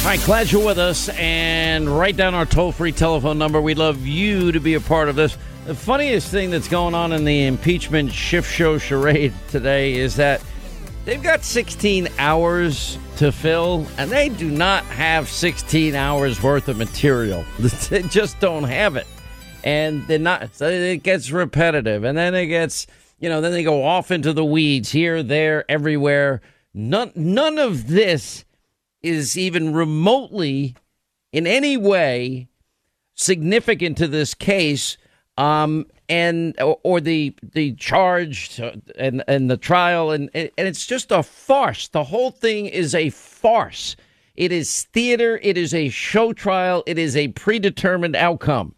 All right, glad you're with us. And write down our toll free telephone number. We'd love you to be a part of this. The funniest thing that's going on in the impeachment shift show charade today is that they've got 16 hours to fill, and they do not have 16 hours worth of material. They just don't have it. And they're not, so it gets repetitive. And then it gets, you know, then they go off into the weeds here, there, everywhere. None, none of this is even remotely in any way significant to this case um, and or, or, the the charge and and the trial and and it's just a farce. The whole thing is a farce. It is theater. It is a show trial. It is a predetermined outcome.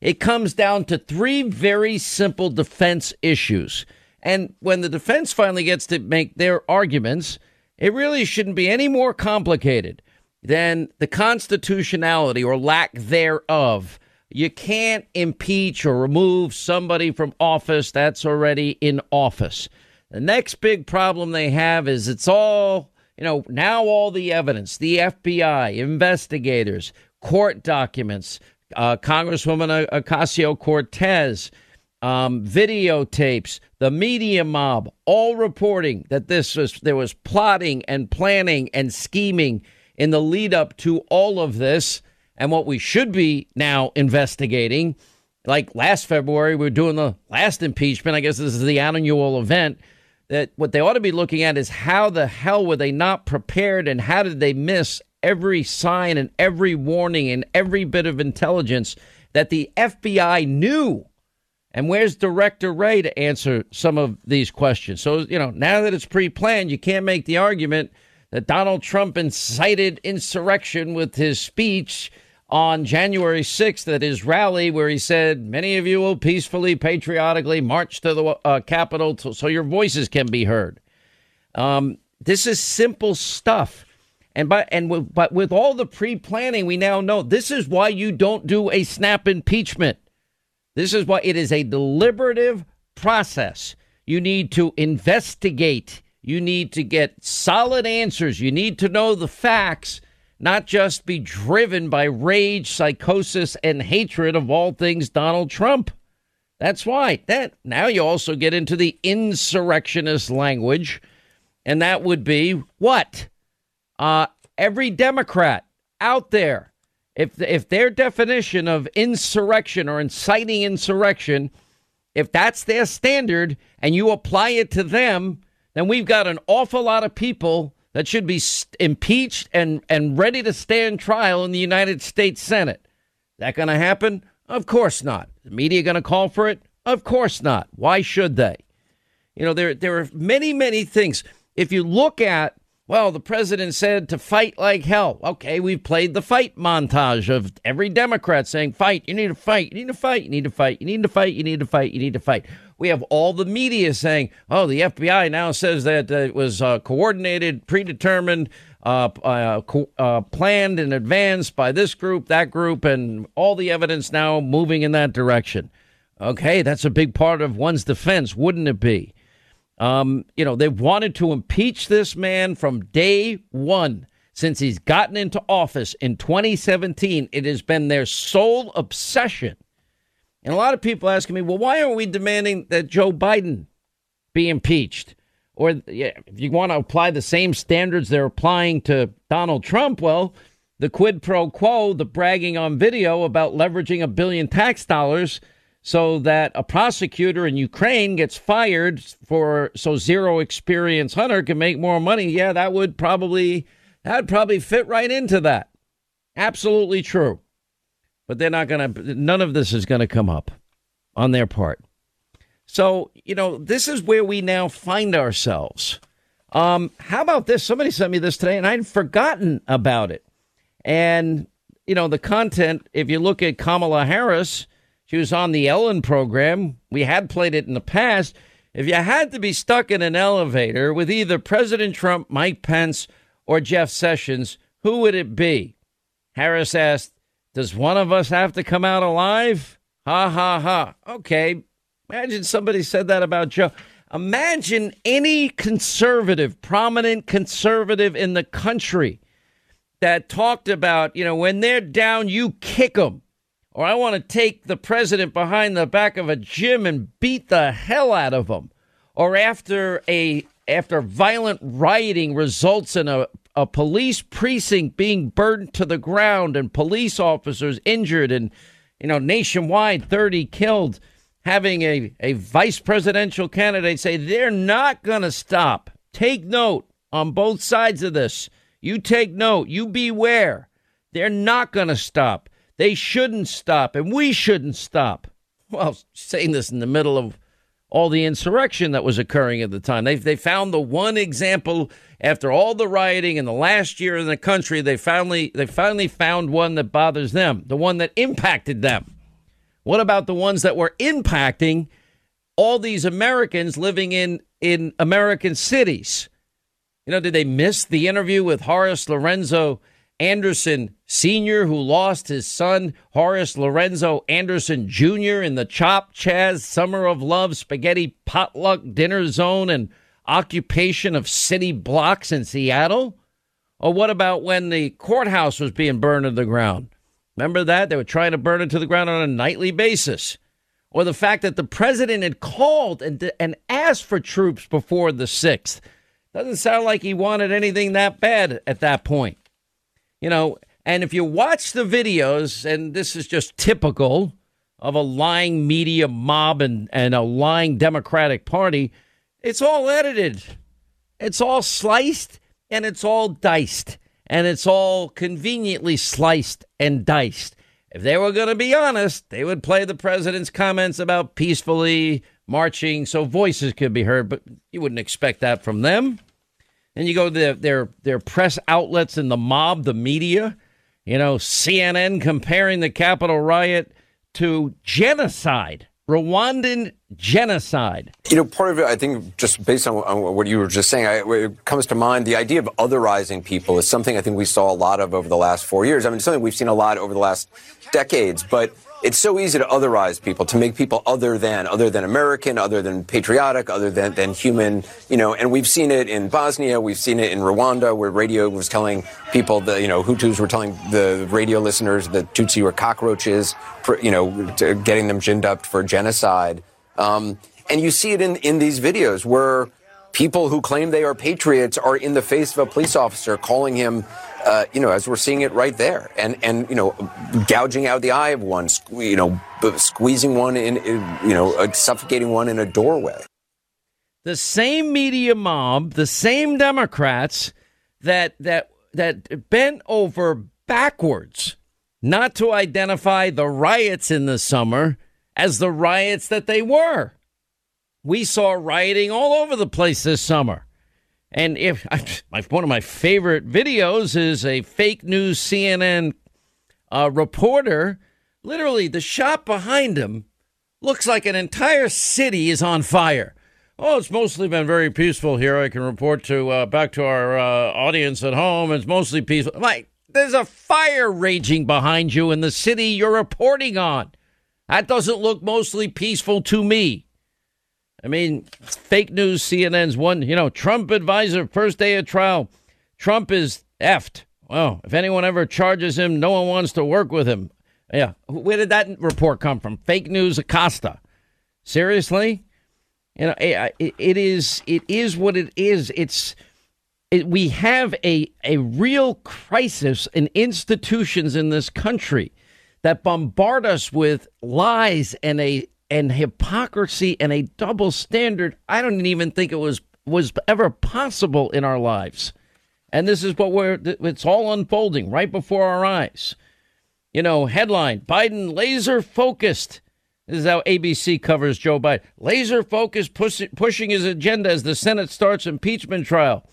It comes down to three very simple defense issues. And when the defense finally gets to make their arguments it really shouldn't be any more complicated than the constitutionality or lack thereof. You can't impeach or remove somebody from office that's already in office. The next big problem they have is it's all, you know, now all the evidence, the FBI, investigators, court documents, uh, Congresswoman Ocasio Cortez, um, videotapes, the media mob, all reporting that this was there was plotting and planning and scheming in the lead up to all of this, and what we should be now investigating. Like last February, we were doing the last impeachment. I guess this is the annual event. That what they ought to be looking at is how the hell were they not prepared, and how did they miss every sign and every warning and every bit of intelligence that the FBI knew and where's Director Wray to answer some of these questions? So, you know, now that it's pre planned, you can't make the argument that Donald Trump incited insurrection with his speech on January 6th at his rally, where he said, Many of you will peacefully, patriotically march to the uh, Capitol to, so your voices can be heard. Um, this is simple stuff. And by and with, but with all the pre planning, we now know this is why you don't do a snap impeachment. This is why it is a deliberative process. You need to investigate. You need to get solid answers. You need to know the facts, not just be driven by rage, psychosis, and hatred of all things Donald Trump. That's why. That now you also get into the insurrectionist language, and that would be what? Uh, every Democrat out there if if their definition of insurrection or inciting insurrection, if that's their standard and you apply it to them, then we've got an awful lot of people that should be impeached and and ready to stand trial in the United States Senate. That going to happen? Of course not. The media going to call for it? Of course not. Why should they? You know, there there are many many things. If you look at well, the president said to fight like hell. Okay, we've played the fight montage of every Democrat saying, fight, you need to fight, you need to fight, you need to fight, you need to fight, you need to fight, you need to fight. We have all the media saying, oh, the FBI now says that uh, it was uh, coordinated, predetermined, uh, uh, co- uh, planned in advance by this group, that group, and all the evidence now moving in that direction. Okay, that's a big part of one's defense, wouldn't it be? Um, you know, they've wanted to impeach this man from day one since he's gotten into office in 2017. It has been their sole obsession. And a lot of people asking me, well, why aren't we demanding that Joe Biden be impeached? Or yeah, if you want to apply the same standards they're applying to Donald Trump, well, the quid pro quo, the bragging on video about leveraging a billion tax dollars so that a prosecutor in Ukraine gets fired for so zero experience Hunter can make more money. Yeah, that would probably that'd probably fit right into that. Absolutely true. But they're not going to none of this is going to come up on their part. So, you know, this is where we now find ourselves. Um, how about this? Somebody sent me this today and I'd forgotten about it. And, you know, the content, if you look at Kamala Harris, she was on the Ellen program. We had played it in the past. If you had to be stuck in an elevator with either President Trump, Mike Pence, or Jeff Sessions, who would it be? Harris asked, Does one of us have to come out alive? Ha ha ha. Okay. Imagine somebody said that about Joe. Imagine any conservative, prominent conservative in the country that talked about, you know, when they're down, you kick them. Or I want to take the president behind the back of a gym and beat the hell out of him. Or after a after violent rioting results in a, a police precinct being burned to the ground and police officers injured and you know nationwide 30 killed having a, a vice presidential candidate say they're not going to stop. Take note on both sides of this. You take note. You beware. They're not going to stop. They shouldn't stop, and we shouldn't stop. Well, saying this in the middle of all the insurrection that was occurring at the time. They, they found the one example after all the rioting in the last year in the country. They finally they finally found one that bothers them, the one that impacted them. What about the ones that were impacting all these Americans living in in American cities? You know, did they miss the interview with Horace Lorenzo Anderson Sr., who lost his son, Horace Lorenzo Anderson Jr., in the Chop Chaz Summer of Love spaghetti potluck dinner zone and occupation of city blocks in Seattle? Or what about when the courthouse was being burned to the ground? Remember that? They were trying to burn it to the ground on a nightly basis. Or the fact that the president had called and, and asked for troops before the 6th. Doesn't sound like he wanted anything that bad at that point. You know, and if you watch the videos, and this is just typical of a lying media mob and, and a lying Democratic Party, it's all edited. It's all sliced and it's all diced. And it's all conveniently sliced and diced. If they were going to be honest, they would play the president's comments about peacefully marching so voices could be heard, but you wouldn't expect that from them. And you go to their, their, their press outlets and the mob, the media, you know, CNN comparing the Capitol riot to genocide, Rwandan genocide. You know, part of it, I think, just based on, on what you were just saying, I, it comes to mind the idea of otherizing people is something I think we saw a lot of over the last four years. I mean, something we've seen a lot over the last decades, but it's so easy to otherize people, to make people other than, other than American, other than patriotic, other than, than human, you know, and we've seen it in Bosnia, we've seen it in Rwanda, where radio was telling people, the, you know, Hutus were telling the radio listeners that Tutsi were cockroaches, for, you know, getting them ginned up for genocide. Um, and you see it in, in these videos where people who claim they are patriots are in the face of a police officer calling him uh, you know, as we're seeing it right there, and and you know, gouging out the eye of one, you know, squeezing one in, you know, uh, suffocating one in a doorway. The same media mob, the same Democrats that that that bent over backwards not to identify the riots in the summer as the riots that they were. We saw rioting all over the place this summer. And if I, one of my favorite videos is a fake news CNN uh, reporter, literally the shot behind him looks like an entire city is on fire. Oh, it's mostly been very peaceful here. I can report to uh, back to our uh, audience at home. It's mostly peaceful. Like there's a fire raging behind you in the city you're reporting on. That doesn't look mostly peaceful to me. I mean, fake news CNN's one, you know, Trump advisor, first day of trial. Trump is effed. Well, if anyone ever charges him, no one wants to work with him. Yeah. Where did that report come from? Fake news Acosta. Seriously? You know, eh, it, it is it is what it is. It's it, we have a a real crisis in institutions in this country that bombard us with lies and a and hypocrisy and a double standard I don't even think it was was ever possible in our lives. And this is what we're it's all unfolding right before our eyes. You know, headline Biden laser focused. This is how ABC covers Joe Biden. Laser focused push, pushing his agenda as the Senate starts impeachment trial.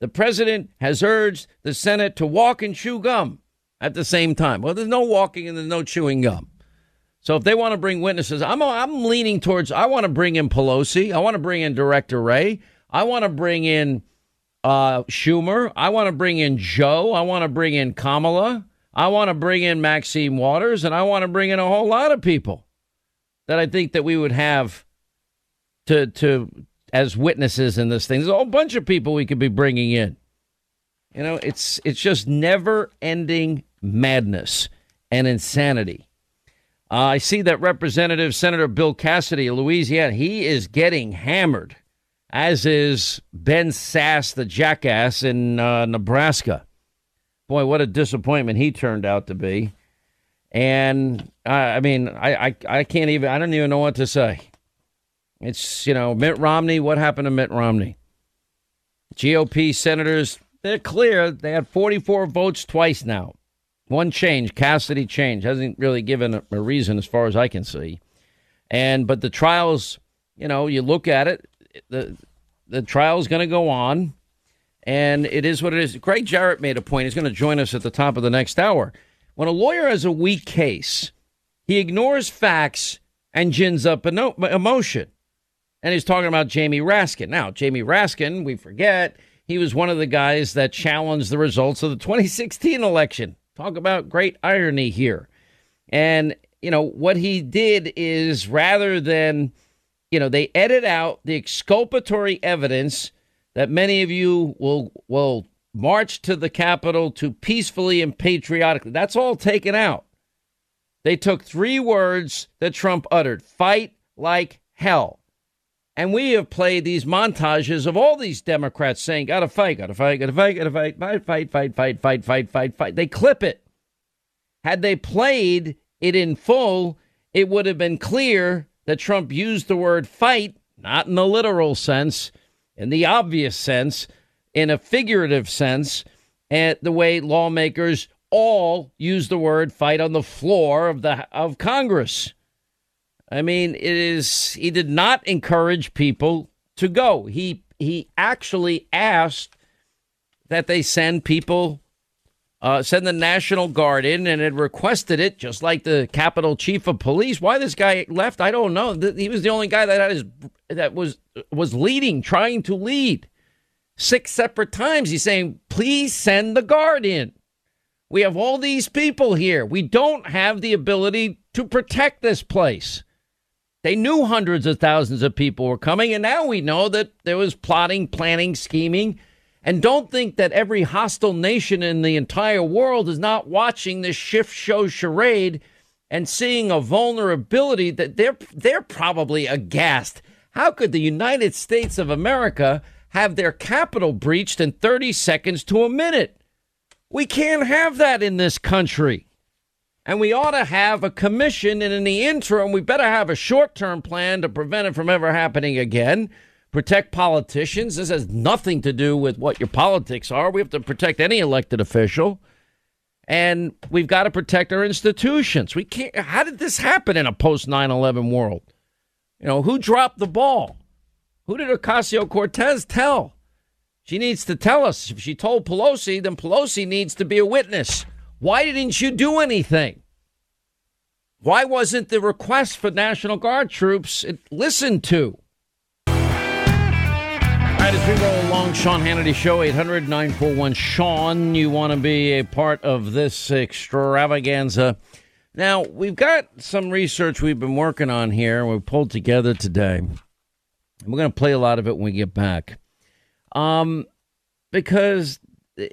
The president has urged the Senate to walk and chew gum at the same time. Well, there's no walking and there's no chewing gum. So if they want to bring witnesses, I'm I'm leaning towards I want to bring in Pelosi. I want to bring in Director Wray, I want to bring in uh, Schumer. I want to bring in Joe. I want to bring in Kamala. I want to bring in Maxine Waters, and I want to bring in a whole lot of people that I think that we would have to to as witnesses in this thing. There's a whole bunch of people we could be bringing in. You know, it's it's just never ending madness and insanity. Uh, I see that Representative Senator Bill Cassidy of Louisiana, he is getting hammered, as is Ben Sasse, the jackass in uh, Nebraska. Boy, what a disappointment he turned out to be. And uh, I mean, I, I I can't even I don't even know what to say. It's you know Mitt Romney. What happened to Mitt Romney? GOP senators, they're clear. They had 44 votes twice now. One change, Cassidy change. Hasn't really given a, a reason as far as I can see. And but the trials, you know, you look at it, the the trial's going to go on, and it is what it is. Gregg Jarrett made a point. He's going to join us at the top of the next hour. When a lawyer has a weak case, he ignores facts and gins up an emotion. And he's talking about Jamie Raskin. Now, Jamie Raskin, we forget, he was one of the guys that challenged the results of the 2016 election. Talk about great irony here. And, you know, what he did is rather than, you know, they edit out the exculpatory evidence that many of you will will march to the Capitol to peacefully and patriotically. That's all taken out. They took three words that Trump uttered fight like hell. And we have played these montages of all these Democrats saying, gotta fight, gotta fight, gotta fight, gotta fight, fight, fight, fight, fight, fight, fight, fight, fight. They clip it. Had they played it in full, it would have been clear that Trump used the word fight, not in the literal sense, in the obvious sense, in a figurative sense, at the way lawmakers all use the word fight on the floor of the of Congress. I mean, it is he did not encourage people to go. He he actually asked that they send people uh, send the National Guard in and had requested it, just like the Capitol Chief of Police. Why this guy left, I don't know. He was the only guy that his that was was leading, trying to lead. Six separate times, he's saying, "Please send the Guard in." We have all these people here. We don't have the ability to protect this place. They knew hundreds of thousands of people were coming, and now we know that there was plotting, planning, scheming. And don't think that every hostile nation in the entire world is not watching this shift show charade and seeing a vulnerability that they're they're probably aghast. How could the United States of America have their capital breached in 30 seconds to a minute? We can't have that in this country. And we ought to have a commission, and in the interim, we better have a short term plan to prevent it from ever happening again. Protect politicians. This has nothing to do with what your politics are. We have to protect any elected official. And we've got to protect our institutions. We can't. How did this happen in a post 9 11 world? You know, who dropped the ball? Who did Ocasio Cortez tell? She needs to tell us. If she told Pelosi, then Pelosi needs to be a witness. Why didn't you do anything? Why wasn't the request for National Guard troops listened to? All right, as we roll along, Sean Hannity Show, 800 941 Sean. You want to be a part of this extravaganza. Now, we've got some research we've been working on here, and we pulled together today. And we're going to play a lot of it when we get back. Um, because Uh,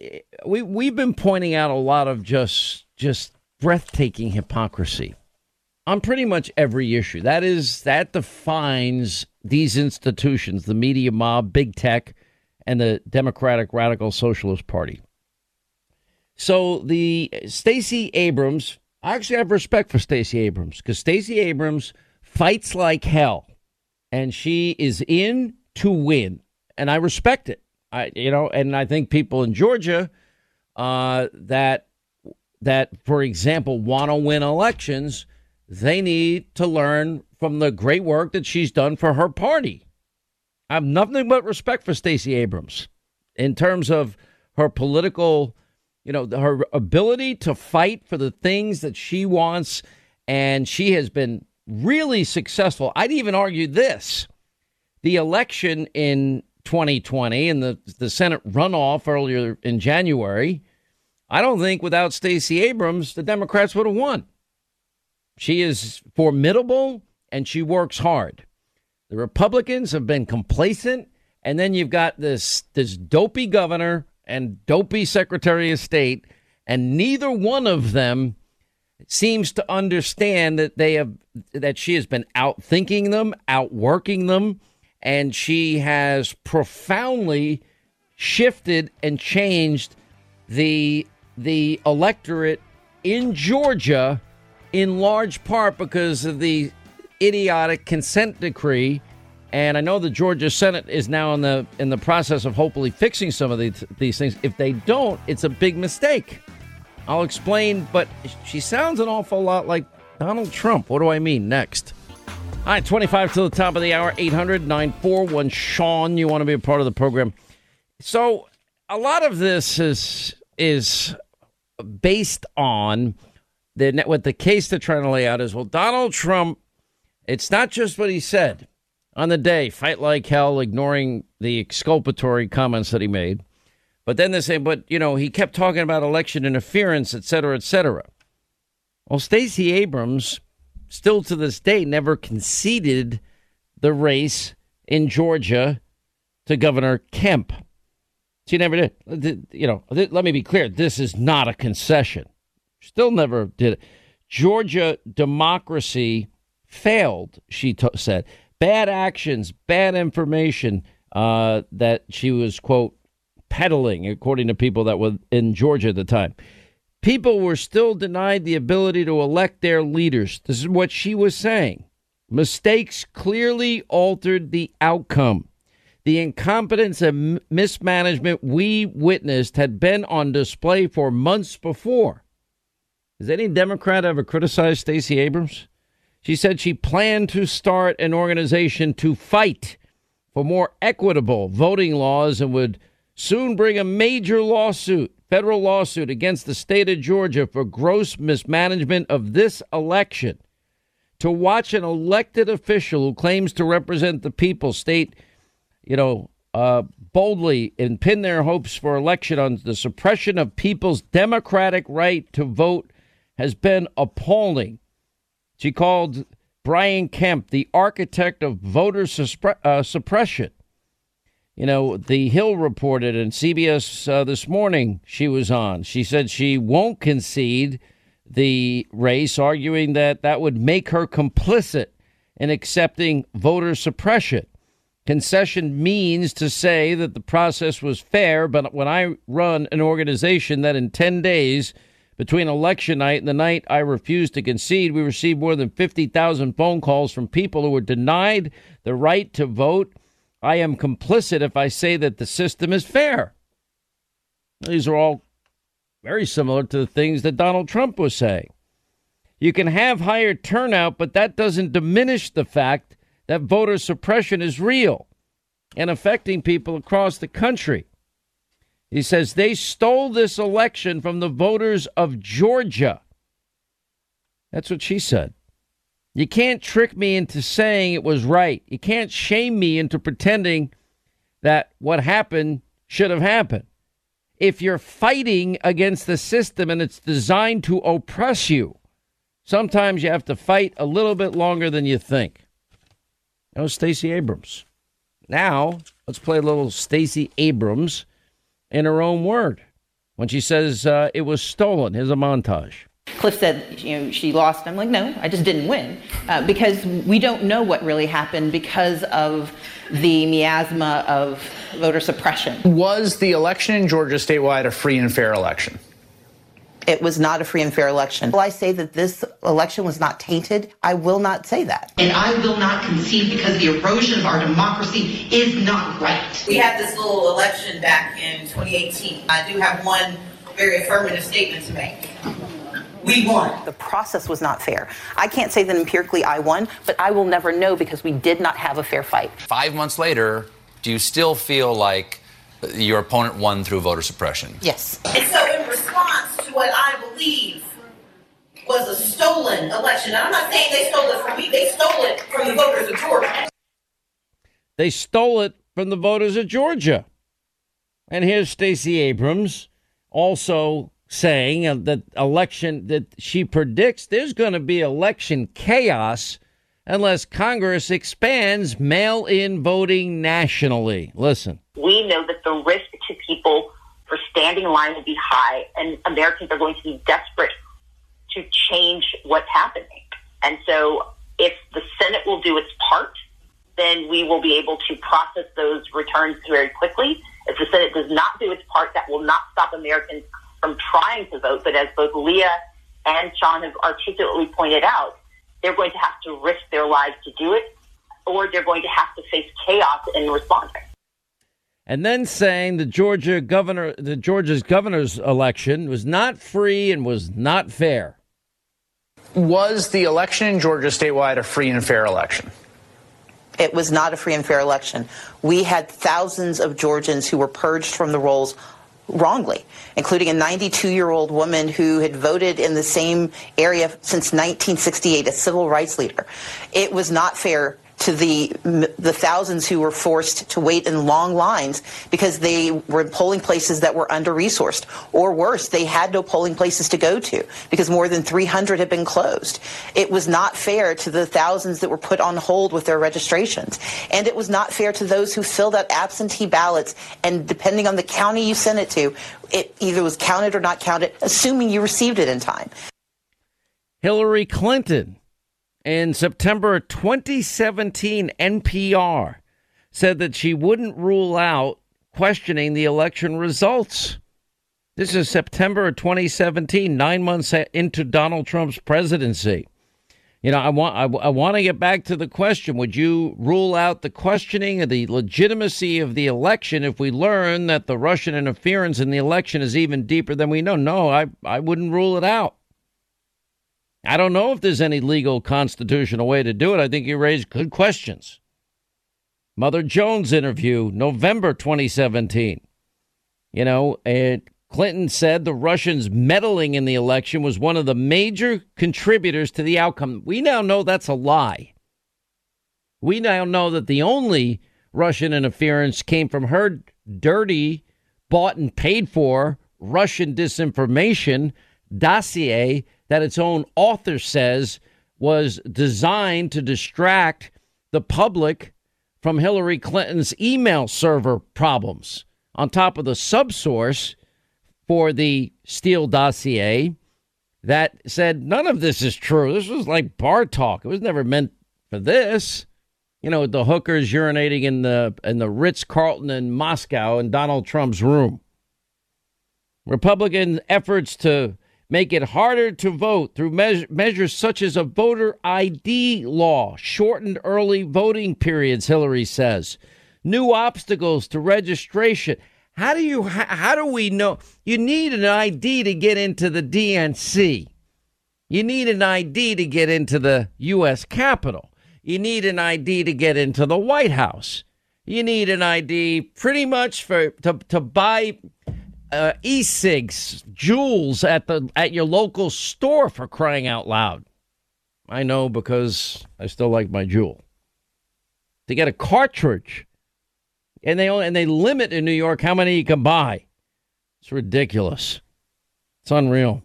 we we've been pointing out a lot of just just breathtaking hypocrisy on pretty much every issue. That is that defines these institutions, the media mob, big tech, and the Democratic Radical Socialist Party. So the Stacey Abrams, I actually have respect for Stacey Abrams because Stacey Abrams fights like hell, and she is in to win, and I respect it. I, you know, and I think people in Georgia uh, that that, for example, want to win elections, they need to learn from the great work that she's done for her party. I have nothing but respect for Stacey Abrams in terms of her political, you know, her ability to fight for the things that she wants, and she has been really successful. I'd even argue this: the election in 2020 and the, the Senate runoff earlier in January, I don't think without Stacey Abrams, the Democrats would have won. She is formidable and she works hard. The Republicans have been complacent, and then you've got this this dopey governor and dopey Secretary of State, and neither one of them seems to understand that they have that she has been outthinking them, outworking them, and she has profoundly shifted and changed the the electorate in Georgia in large part because of the idiotic consent decree and I know the Georgia Senate is now in the in the process of hopefully fixing some of these, these things. If they don't, it's a big mistake. I'll explain, but she sounds an awful lot like Donald Trump. What do I mean? Next. All right, 25 to the top of the hour, 800 941 Sean. You want to be a part of the program. So, a lot of this is is based on the what the case they're trying to lay out is well, Donald Trump, it's not just what he said on the day, fight like hell, ignoring the exculpatory comments that he made. But then they say, but, you know, he kept talking about election interference, et cetera, et cetera. Well, Stacey Abrams, still to this day, never conceded the race in Georgia to Governor Kemp. She never did. You know, let me be clear this is not a concession. Still never did it. Georgia democracy failed, she t- said bad actions, bad information uh, that she was, quote, peddling, according to people that were in Georgia at the time. People were still denied the ability to elect their leaders. This is what she was saying. Mistakes clearly altered the outcome. The incompetence and mismanagement we witnessed had been on display for months before. Has any Democrat ever criticized Stacey Abrams? She said she planned to start an organization to fight for more equitable voting laws and would soon bring a major lawsuit, federal lawsuit, against the state of Georgia for gross mismanagement of this election. To watch an elected official who claims to represent the people state, you know, uh, boldly and pin their hopes for election on the suppression of people's democratic right to vote has been appalling. She called Brian Kemp the architect of voter suppre- uh, suppression. You know, The Hill reported, and CBS uh, this morning she was on. She said she won't concede the race, arguing that that would make her complicit in accepting voter suppression. Concession means to say that the process was fair, but when I run an organization that in 10 days between election night and the night I refused to concede, we received more than 50,000 phone calls from people who were denied the right to vote. I am complicit if I say that the system is fair. These are all very similar to the things that Donald Trump was saying. You can have higher turnout, but that doesn't diminish the fact that voter suppression is real and affecting people across the country. He says they stole this election from the voters of Georgia. That's what she said. You can't trick me into saying it was right. You can't shame me into pretending that what happened should have happened. If you're fighting against the system and it's designed to oppress you, sometimes you have to fight a little bit longer than you think. That was Stacey Abrams. Now, let's play a little Stacey Abrams in her own word when she says uh, it was stolen. Here's a montage. Cliff said, you know, she lost. I'm like, no, I just didn't win. Uh, because we don't know what really happened because of the miasma of voter suppression. Was the election in Georgia statewide a free and fair election? It was not a free and fair election. Will I say that this election was not tainted? I will not say that. And I will not concede because the erosion of our democracy is not right. We had this little election back in 2018. I do have one very affirmative statement to make. We won. The process was not fair. I can't say that empirically I won, but I will never know because we did not have a fair fight. Five months later, do you still feel like your opponent won through voter suppression? Yes. And so, in response to what I believe was a stolen election, and I'm not saying they stole it from me, they stole it from the voters of Georgia. They stole it from the voters of Georgia. And here's Stacey Abrams also saying uh, that election that she predicts there's going to be election chaos unless Congress expands mail in voting nationally. Listen. We know that the risk to people for standing line will be high, and Americans are going to be desperate to change what's happening. And so, if the Senate will do its part, then we will be able to process those returns very quickly. If the Senate does not do its part, that will not stop Americans from trying to vote. But as both Leah and Sean have articulately pointed out, they're going to have to risk their lives to do it, or they're going to have to face chaos in responding. And then saying the Georgia governor, the Georgia's governor's election was not free and was not fair. Was the election in Georgia statewide a free and fair election? It was not a free and fair election. We had thousands of Georgians who were purged from the rolls wrongly, including a 92 year old woman who had voted in the same area since 1968, a civil rights leader. It was not fair to the the thousands who were forced to wait in long lines because they were in polling places that were under resourced or worse they had no polling places to go to because more than 300 had been closed. It was not fair to the thousands that were put on hold with their registrations. And it was not fair to those who filled out absentee ballots. And depending on the county you sent it to it either was counted or not counted assuming you received it in time. Hillary Clinton in September 2017, NPR said that she wouldn't rule out questioning the election results. This is September 2017, nine months into Donald Trump's presidency. You know, I want I, I want to get back to the question: Would you rule out the questioning of the legitimacy of the election if we learn that the Russian interference in the election is even deeper than we know? No, I I wouldn't rule it out. I don't know if there's any legal constitutional way to do it. I think you raised good questions. Mother Jones interview, November 2017. You know, it, Clinton said the Russians meddling in the election was one of the major contributors to the outcome. We now know that's a lie. We now know that the only Russian interference came from her dirty, bought and paid for Russian disinformation dossier that its own author says was designed to distract the public from Hillary Clinton's email server problems. On top of the subsource for the Steele dossier that said none of this is true. This was like bar talk. It was never meant for this. You know, the hookers urinating in the in the Ritz Carlton in Moscow in Donald Trump's room. Republican efforts to make it harder to vote through measure, measures such as a voter ID law, shortened early voting periods, Hillary says, new obstacles to registration. How do you how do we know you need an ID to get into the DNC? You need an ID to get into the US Capitol. You need an ID to get into the White House. You need an ID pretty much for to, to buy uh, e-cigs, Juuls at the at your local store for crying out loud. I know because I still like my Juul. To get a cartridge, and they only, and they limit in New York how many you can buy. It's ridiculous. It's unreal.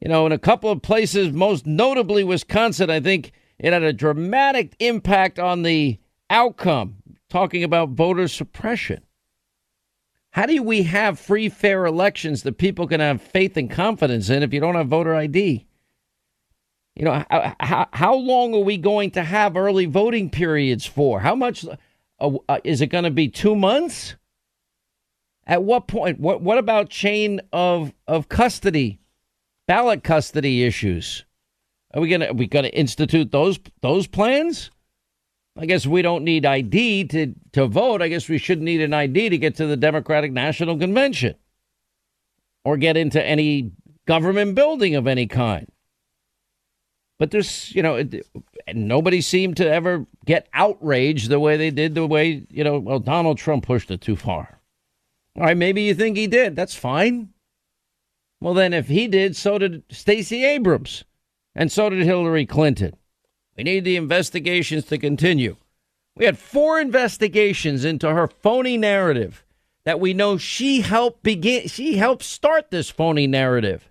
You know, in a couple of places, most notably Wisconsin, I think it had a dramatic impact on the outcome. Talking about voter suppression. How do we have free, fair elections that people can have faith and confidence in if you don't have voter ID? You know, how, how long are we going to have early voting periods for? How much uh, uh, is it going to be? Two months? At what point? What What about chain of of custody, ballot custody issues? Are we gonna are we gonna institute those those plans? I guess we don't need ID to, to vote. I guess we shouldn't need an ID to get to the Democratic National Convention or get into any government building of any kind. But there's, you know, nobody seemed to ever get outraged the way they did, the way, you know, well, Donald Trump pushed it too far. All right, maybe you think he did. That's fine. Well, then, if he did, so did Stacey Abrams, and so did Hillary Clinton. We need the investigations to continue. We had four investigations into her phony narrative that we know she helped begin she helped start this phony narrative.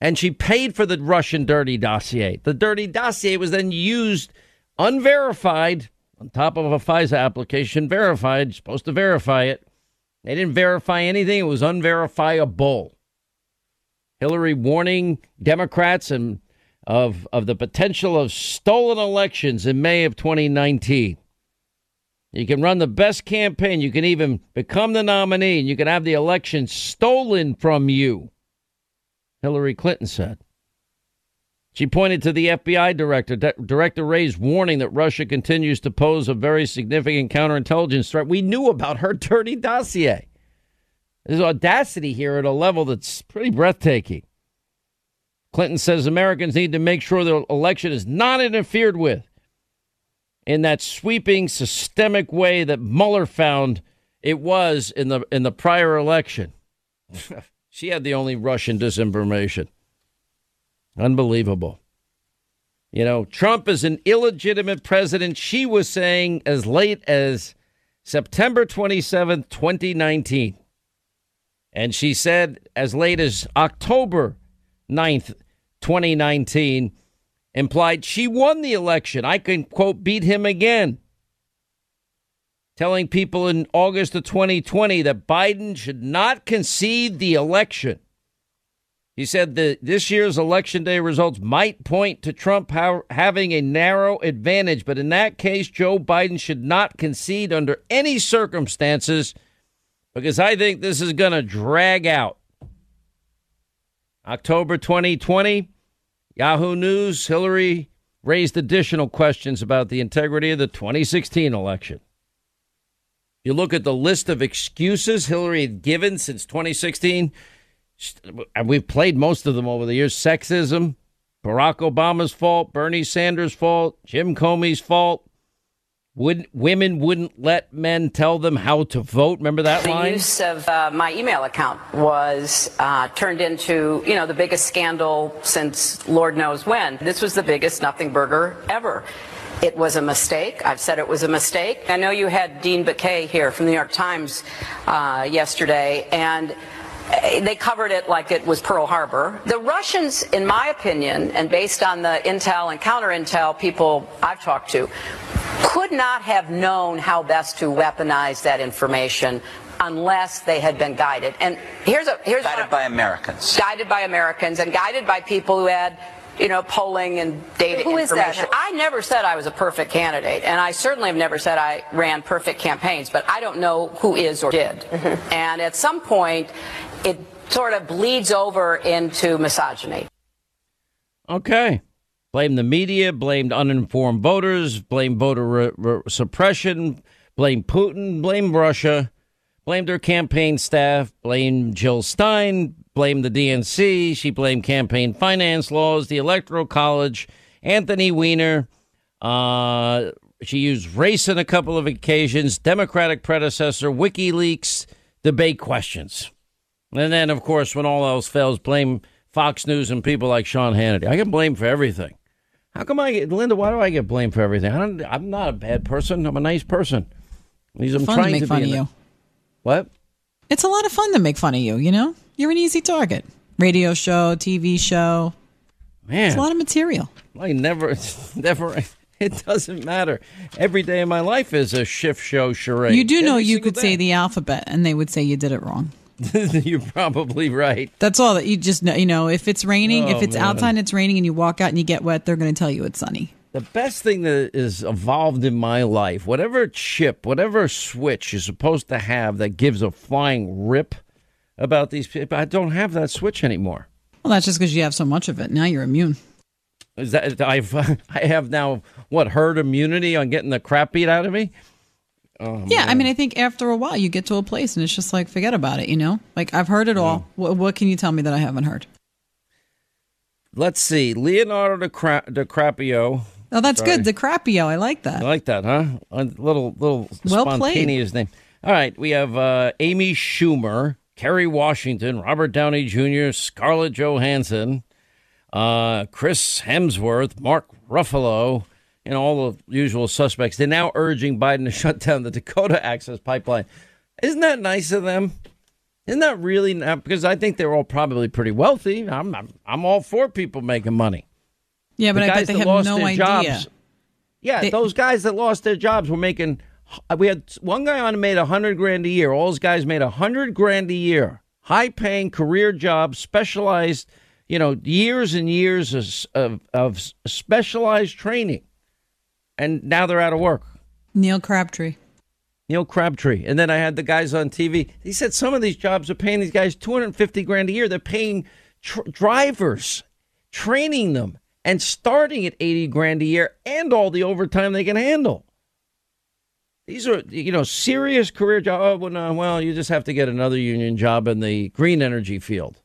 And she paid for the Russian dirty dossier. The dirty dossier was then used unverified on top of a FISA application verified, supposed to verify it, They didn't verify anything. It was unverifiable. Hillary warning Democrats and of of the potential of stolen elections in May of 2019. You can run the best campaign. You can even become the nominee, and you can have the election stolen from you. Hillary Clinton said. She pointed to the FBI director, Director Wray's warning that Russia continues to pose a very significant counterintelligence threat. We knew about her dirty dossier. There's audacity here at a level that's pretty breathtaking. Clinton says Americans need to make sure the election is not interfered with in that sweeping, systemic way that Mueller found it was in the in the prior election. she had the only Russian disinformation. Unbelievable. You know, Trump is an illegitimate president, she was saying as late as September 27th, 2019. And she said as late as October 9th, 2019, implied she won the election. I can, quote, beat him again. Telling people in August of 2020 that Biden should not concede the election. He said that this year's election day results might point to Trump having a narrow advantage, but in that case, Joe Biden should not concede under any circumstances because I think this is going to drag out. October 2020, Yahoo News, Hillary raised additional questions about the integrity of the 2016 election. You look at the list of excuses Hillary had given since 2016 and We've played most of them over the years. Sexism, Barack Obama's fault, Bernie Sanders' fault, Jim Comey's fault. Would women wouldn't let men tell them how to vote? Remember that the line? The use of uh, my email account was uh, turned into, you know, the biggest scandal since Lord knows when. This was the biggest nothing burger ever. It was a mistake. I've said it was a mistake. I know you had Dean Baquet here from the New York Times uh, yesterday, and they covered it like it was Pearl Harbor. The Russians, in my opinion, and based on the intel and counter intel people I've talked to, could not have known how best to weaponize that information unless they had been guided. And here's a here's guided by Americans. Guided by Americans and guided by people who had you know, polling and data Who information. I never said I was a perfect candidate, and I certainly have never said I ran perfect campaigns, but I don't know who is or did. Mm-hmm. And at some point, it sort of bleeds over into misogyny. Okay. Blame the media, blamed uninformed voters, blame voter re- re- suppression, blame Putin, blame Russia, blamed her campaign staff, blame Jill Stein, blamed the DNC. She blamed campaign finance laws, the Electoral College, Anthony Weiner. Uh, she used race on a couple of occasions, Democratic predecessor, WikiLeaks, debate questions. And then, of course, when all else fails, blame Fox News and people like Sean Hannity. I get blamed for everything. How come I get, Lynda, why do I get blamed for everything? I am not a bad person. I'm a nice person. I'm fun trying to make to fun of you. What? It's a lot of fun to make fun of you, you know? You're an easy target. Radio show, TV show. Man. It's a lot of material. I never, never, it doesn't matter. Every day of my life is a shift show charade. You do know Every you could day. say the alphabet and they would say you did it wrong. You're probably right. That's all that you just know. You know, if it's raining, if Oh, it's man. outside and it's raining and you walk out and you get wet, they're going to tell you it's sunny. The best thing that is evolved in my life, whatever chip, whatever switch you're supposed to have that gives a flying rip about these people, I don't have that switch anymore. Well, that's just because you have so much of it. Now you're immune. Is that I've I have now what herd immunity on getting the crap beat out of me? Oh, yeah, I mean, I think after a while you get to a place and it's just like forget about it. You know, like I've heard it all. What, what can you tell me that I haven't heard? Let's see, Leonardo DiCra- DiCaprio. Oh, that's Sorry. good. DiCaprio, I like that. I like that, huh? A little little Well played. spontaneous name. All right, we have uh, Amy Schumer, Kerry Washington, Robert Downey Jr., Scarlett Johansson, uh, Chris Hemsworth, Mark Ruffalo, and all the usual suspects. They're now urging Biden to shut down the Dakota Access Pipeline. Isn't that nice of them? Isn't that really not? Because I think they're all probably pretty wealthy. I'm I'm, I'm all for people making money. Yeah, but The I bet they have lost no their idea. jobs- Yeah, They- those guys that lost their jobs were making We had one guy on who made a hundred grand a year. All those guys made a hundred grand a year. High paying career jobs, specialized, you know, years and years of, of, of specialized training. And now they're out of work. Neil Crabtree. Neil Crabtree. And then I had the guys on TV. He said some of these jobs are paying these guys 250 grand a year. They're paying tr- drivers, training them, and starting at 80 grand a year and all the overtime they can handle. These are, you know, serious career jobs. Oh, well, no, well, you just have to get another union job in the green energy field.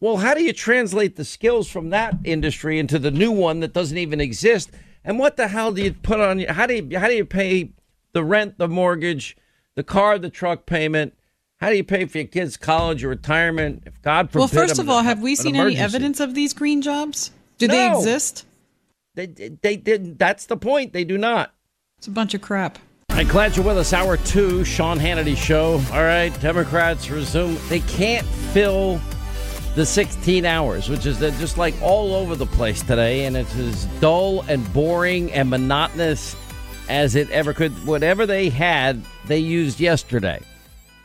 Well, how do you translate the skills from that industry into the new one that doesn't even exist? And what the hell do you put on? How do you how do you pay the rent, the mortgage, the car, the truck payment? How do you pay for your kids' college or retirement? If God forbid. Well, first of all, an have we seen any evidence of these green jobs? Do they exist? They, they did. That's the point. They do not. It's a bunch of crap. I'm glad you're with us. Hour two, Sean Hannity show. All right, Democrats resume. They can't fill the 16 hours, which is just like all over the place today, and it's as dull and boring and monotonous as it ever could. Whatever they had, they used yesterday,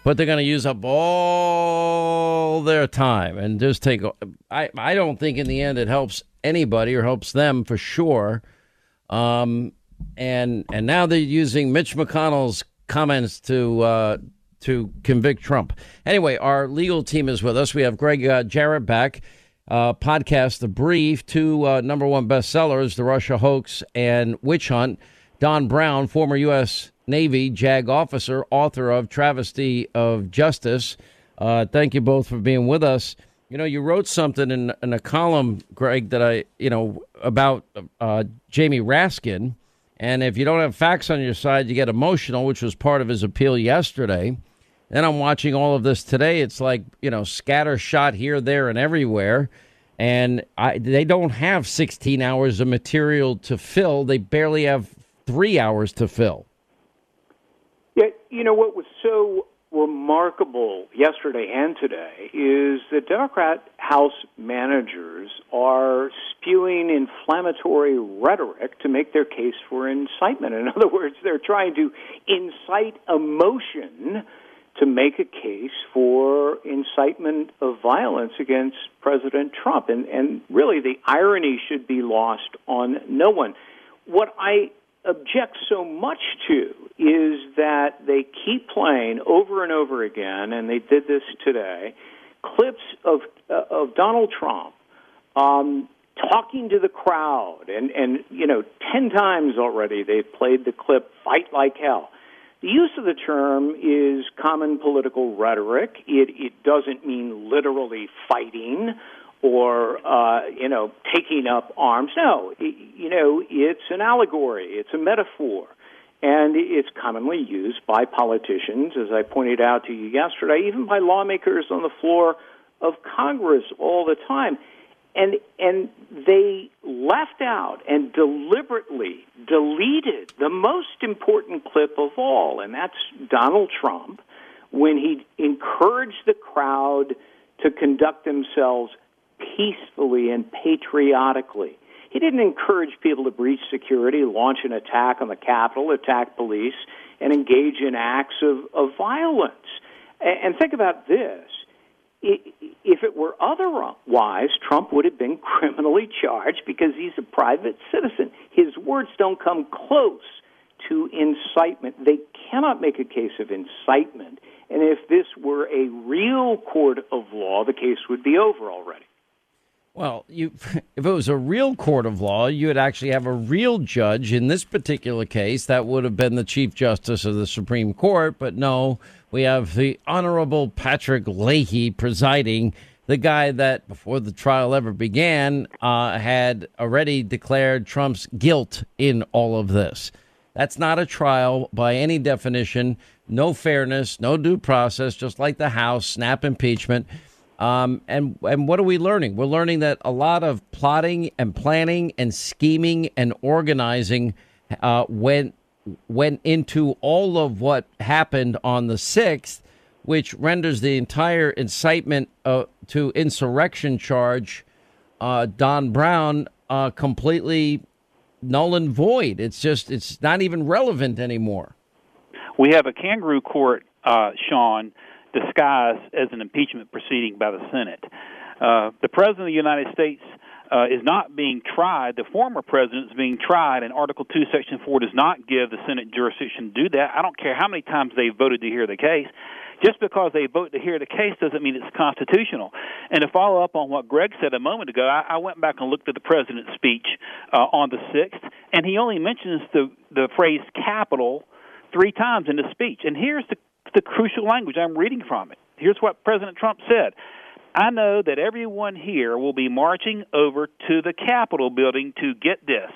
but they're going to use up all their time and just take. I I don't think in the end it helps anybody or helps them for sure. Um, and and now they're using Mitch McConnell's comments to uh, to convict Trump. Anyway, our legal team is with us. We have Gregg uh, Jarrett back. Uh, podcast The Brief, two uh, number one bestsellers, The Russia Hoax and Witch Hunt. Don Brown, former U.S. Navy JAG officer, author of Travesty of Justice. Uh, thank you both for being with us. You know, you wrote something in, in a column, Gregg, that I, you know, about uh, Jamie Raskin. And if you don't have facts on your side, you get emotional, which was part of his appeal yesterday. Then I'm watching all of this today. It's like, you know, scatter shot here, there, and everywhere. And I, they don't have 16 hours of material to fill. They barely have three hours to fill. Yeah, you know what was so remarkable yesterday and today is that Democrat House managers are spewing inflammatory rhetoric to make their case for incitement. In other words, they're trying to incite emotion to make a case for incitement of violence against President Trump. And, and really, the irony should be lost on no one. What I object so much to is that they keep playing over and over again, and they did this today, clips of uh, of Donald Trump um, talking to the crowd, and and you know, ten times already they've played the clip "Fight like hell." The use of the term is common political rhetoric. It it doesn't mean literally fighting or uh, you know taking up arms. No, it, you know it's an allegory. It's a metaphor, and it's commonly used by politicians, as I pointed out to you yesterday, even by lawmakers on the floor of Congress all the time. And and they left out and deliberately deleted the most important clip of all, and that's Donald Trump when he encouraged the crowd to conduct themselves peacefully and patriotically. He didn't encourage people to breach security, launch an attack on the Capitol, attack police, and engage in acts of, of violence. And, and think about this. If it were otherwise, Trump would have been criminally charged because he's a private citizen. His words don't come close to incitement. They cannot make a case of incitement. And if this were a real court of law, the case would be over already. Well, you, if it was a real court of law, you would actually have a real judge. In this particular case, that would have been the Chief Justice of the Supreme Court. But no, we have the Honorable Patrick Leahy presiding, the guy that, before the trial ever began, uh, had already declared Trump's guilt in all of this. That's not a trial by any definition. No fairness, no due process, just like the House, snap impeachment. Um, and and what are we learning? We're learning that a lot of plotting and planning and scheming and organizing uh, went went into all of what happened on the sixth, which renders the entire incitement uh, to insurrection charge, uh, Don Brown, uh, completely null and void. It's just it's not even relevant anymore. We have a kangaroo court, uh, Sean, disguised as an impeachment proceeding by the Senate. Uh, the President of the United States uh, is not being tried. The former president is being tried, and Article 2, Section 4 does not give the Senate jurisdiction to do that. I don't care how many times they voted to hear the case. Just because they vote to hear the case doesn't mean it's constitutional. And to follow up on what Gregg said a moment ago, I, I went back and looked at the president's speech uh, on the 6th, and he only mentions the, the phrase capital three times in the speech. And here's the, the crucial language I'm reading from it. Here's what President Trump said. I know that everyone here will be marching over to the Capitol building to get this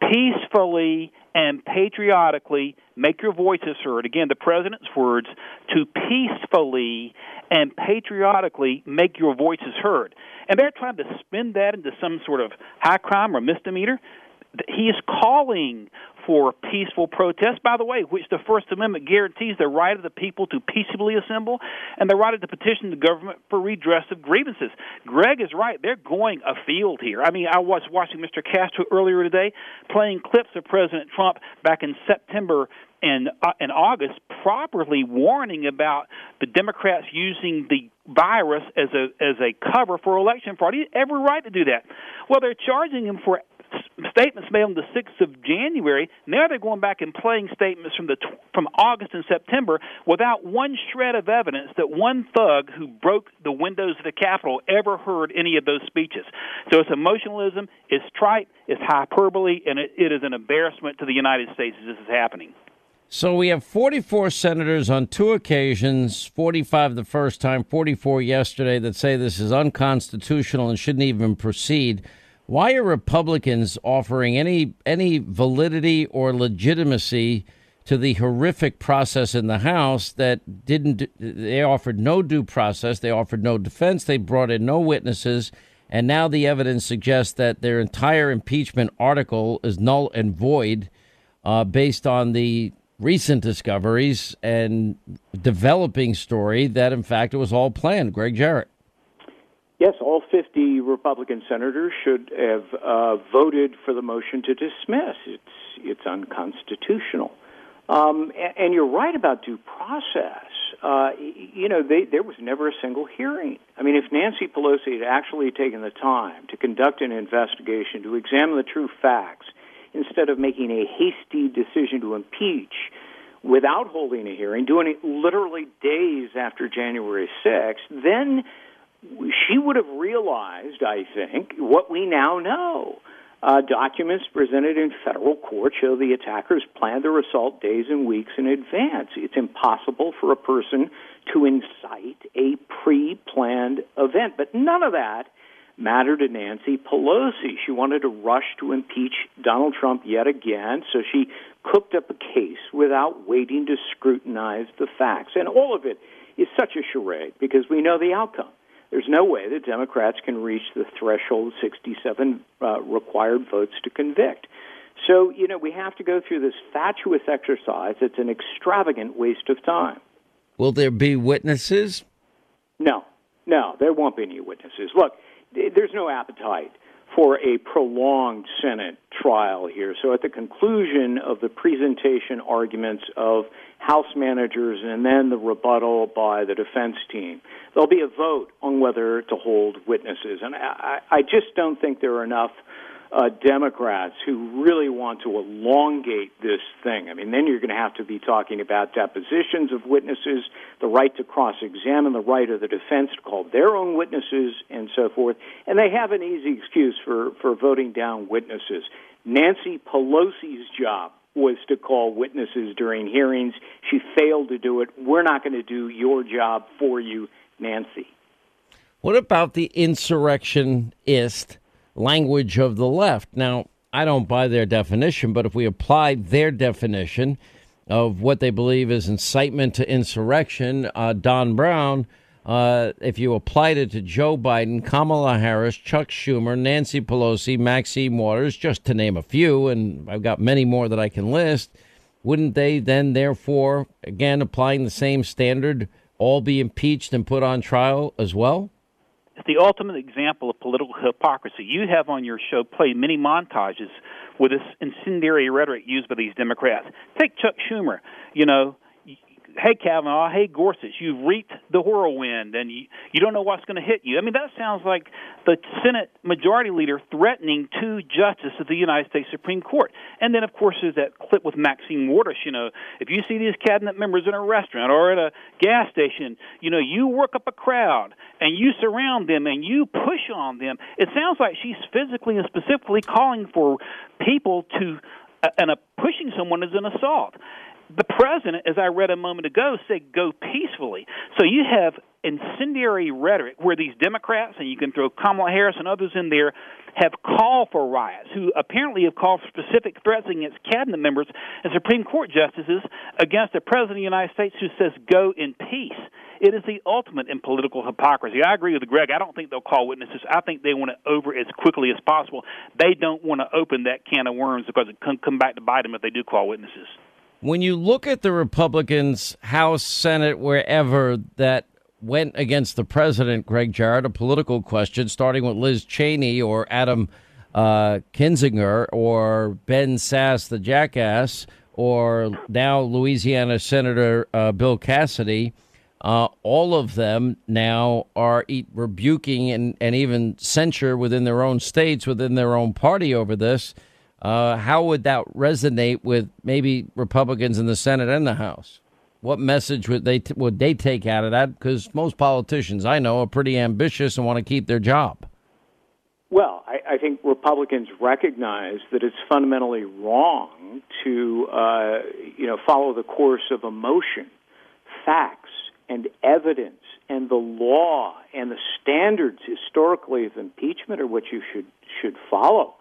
peacefully and patriotically make your voices heard. Again, the president's words to peacefully and patriotically make your voices heard. And they're trying to spin that into some sort of high crime or misdemeanor. He is calling for peaceful protest, by the way, which the First Amendment guarantees the right of the people to peaceably assemble and the right to petition the government for redress of grievances. Gregg is right. They're going afield here. I mean, I was watching Mr. Castro earlier today playing clips of President Trump back in September and uh, in August properly warning about the Democrats using the virus as a as a cover for election fraud. He had every right to do that. Well, they're charging him for statements made on the 6th of January. Now they're going back and playing statements from the from August and September without one shred of evidence that one thug who broke the windows of the Capitol ever heard any of those speeches. So it's emotionalism, it's trite, it's hyperbole, and it, it is an embarrassment to the United States as this is happening. So we have 44 senators on two occasions, 45 the first time, 44 yesterday, that say this is unconstitutional and shouldn't even proceed. Why are Republicans offering any any validity or legitimacy to the horrific process in the House that didn't? They offered no due process. They offered no defense. They brought in no witnesses. And now the evidence suggests that their entire impeachment article is null and void uh, based on the recent discoveries and developing story that, in fact, it was all planned. Gregg Jarrett. Yes, all 50 Republican senators should have uh, voted for the motion to dismiss. It's it's unconstitutional. Um, and, and, you're right about due process. Uh, you know, they, there was never a single hearing. I mean, if Nancy Pelosi had actually taken the time to conduct an investigation, to examine the true facts, instead of making a hasty decision to impeach without holding a hearing, doing it literally days after January 6th, then she would have realized, I think, what we now know. Uh, documents presented in federal court show the attackers planned their assault days and weeks in advance. It's impossible for a person to incite a pre planned event. But none of that mattered to Nancy Pelosi. She wanted to rush to impeach Donald Trump yet again, so she cooked up a case without waiting to scrutinize the facts. And all of it is such a charade because we know the outcome there's no way that Democrats can reach the threshold of 67 uh, required votes to convict. So, you know, we have to go through this fatuous exercise. It's an extravagant waste of time. Will there be witnesses? No, no, there won't be any witnesses. Look, there's no appetite for a prolonged Senate trial here. So, at the conclusion of the presentation arguments of House managers and then the rebuttal by the defense team, there'll be a vote on whether to hold witnesses. And I, I just don't think there are enough uh, Democrats who really want to elongate this thing. I mean, then you're going to have to be talking about depositions of witnesses, the right to cross examine, the right of the defense to call their own witnesses, and so forth. And they have an easy excuse for, for voting down witnesses. Nancy Pelosi's job was to call witnesses during hearings. She failed to do it. We're not going to do your job for you, Nancy. What about the insurrectionist language of the left. Now, I don't buy their definition, but if we apply their definition of what they believe is incitement to insurrection, uh, Don Brown, uh, if you applied it to Joe Biden, Kamala Harris, Chuck Schumer, Nancy Pelosi, Maxine Waters, just to name a few, and I've got many more that I can list, wouldn't they then, therefore, again, applying the same standard, all be impeached and put on trial as well? It's the ultimate example of political hypocrisy. You have on your show played many montages with this incendiary rhetoric used by these Democrats. Take Chuck Schumer. You know, hey Kavanaugh, hey Gorsuch, you've reaped the whirlwind, and you you don't know what's going to hit you. I mean, that sounds like the Senate Majority Leader threatening two justices of the United States Supreme Court. And then, of course, there's that clip with Maxine Waters. You know, if you see these cabinet members in a restaurant or at a gas station, you know, you work up a crowd and you surround them and you push on them. It sounds like she's physically and specifically calling for people to uh, and uh, pushing someone is an assault the president, as I read a moment ago, said go peacefully. So you have incendiary rhetoric where these Democrats, and you can throw Kamala Harris and others in there, have called for riots, who apparently have called specific threats against cabinet members and Supreme Court justices against the President of the United States who says go in peace. It is the ultimate in political hypocrisy. I agree with Gregg. I don't think they'll call witnesses. I think they want it over as quickly as possible. They don't want to open that can of worms because it can come back to bite them if they do call witnesses when you look at the Republicans, House, Senate, wherever that went against the president, Gregg Jarrett, a political question, starting with Liz Cheney or Adam uh, Kinzinger or Ben Sasse, the jackass, or now Louisiana Senator uh, Bill Cassidy. Uh, all of them now are rebuking and, and even censure within their own states, within their own party over this. Uh, how would that resonate with maybe Republicans in the Senate and the House? What message would they t- would they take out of that? Because most politicians I know are pretty ambitious and want to keep their job. Well, I, I think Republicans recognize that it's fundamentally wrong to, uh, you know, follow the course of emotion, facts, and evidence, and the law and the standards historically of impeachment are what you should should follow.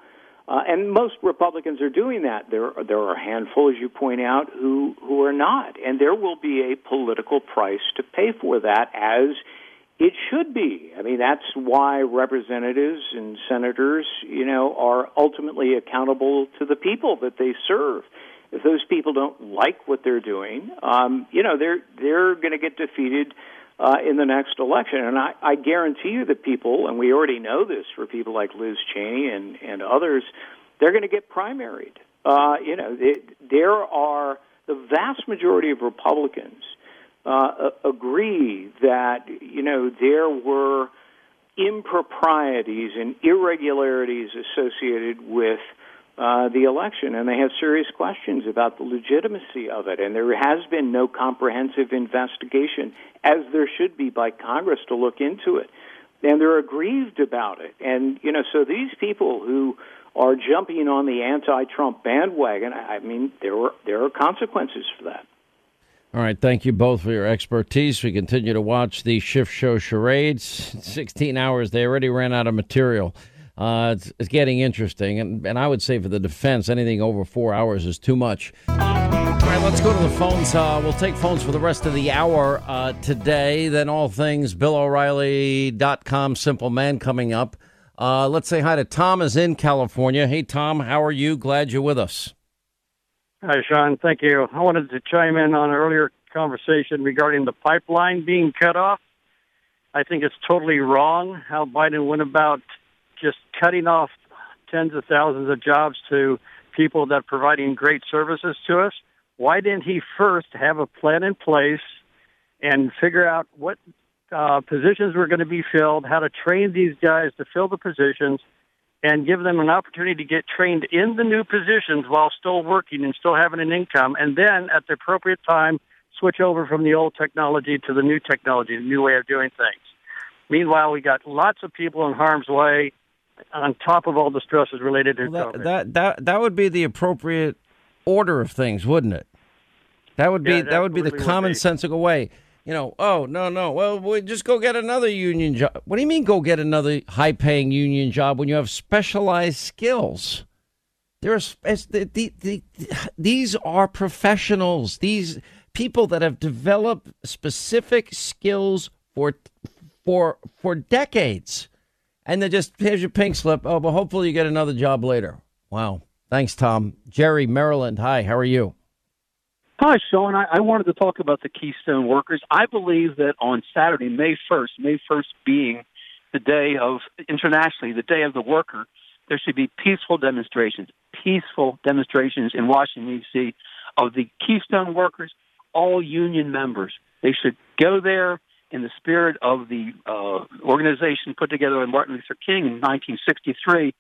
Uh, and most Republicans are doing that. There, there are a handful, as you point out, who who are not, and there will be a political price to pay for that, as it should be. I mean, that's why representatives and senators, you know, are ultimately accountable to the people that they serve. If those people don't like what they're doing, um, you know, they're they're going to get defeated uh, in the next election. And I, I guarantee you that people, and we already know this for people like Liz Cheney and, and others, they're going to get primaried. Uh, you know, it, there are the vast majority of Republicans uh, agree that you know there were improprieties and irregularities associated with uh, the election, and they have serious questions about the legitimacy of it. And there has been no comprehensive investigation, as there should be by Congress to look into it. And they're aggrieved about it. And, you know, so these people who are jumping on the anti-Trump bandwagon, I mean, there there are consequences for that. All right. Thank you both for your expertise. We continue to watch the shift show charades. 16 hours. They already ran out of material. Uh, it's, it's, getting interesting, and, and I would say for the defense, anything over four hours is too much. All right, let's go to the phones. Uh, we'll take phones for the rest of the hour uh, today. Then all things BillO'Reilly.com, Simple Man coming up. Uh, let's say hi to Tom is in California. Hey, Tom, how are you? Glad you're with us. Hi, Sean. Thank you. I wanted to chime in on an earlier conversation regarding the pipeline being cut off. I think it's totally wrong how Biden went about just cutting off tens of thousands of jobs to people that are providing great services to us. Why didn't he first have a plan in place and figure out what uh, positions were going to be filled, how to train these guys to fill the positions, and give them an opportunity to get trained in the new positions while still working and still having an income, and then at the appropriate time switch over from the old technology to the new technology, the new way of doing things. Meanwhile, we got lots of people in harm's way on top of all the stresses related to well, that, that, that that would be the appropriate order of things, wouldn't it? That would be yeah, that would be the commonsensical way. You know, oh no no, well we just go get another union job. What do you mean go get another high-paying union job when you have specialized skills? There's the, the, the, these are professionals. These people that have developed specific skills for for for decades and then just here's your pink slip. Oh, but hopefully you get another job later. Wow. Thanks, Tom. Jerry, Maryland. Hi, how are you? Hi, Sean. I, I wanted to talk about the Keystone Workers. I believe that on Saturday, May 1st, May 1st being the day of internationally, the day of the worker, there should be peaceful demonstrations, peaceful demonstrations in Washington, D.C. of the Keystone Workers all union members. They should go there in the spirit of the uh, organization put together by Martin Luther King in 1963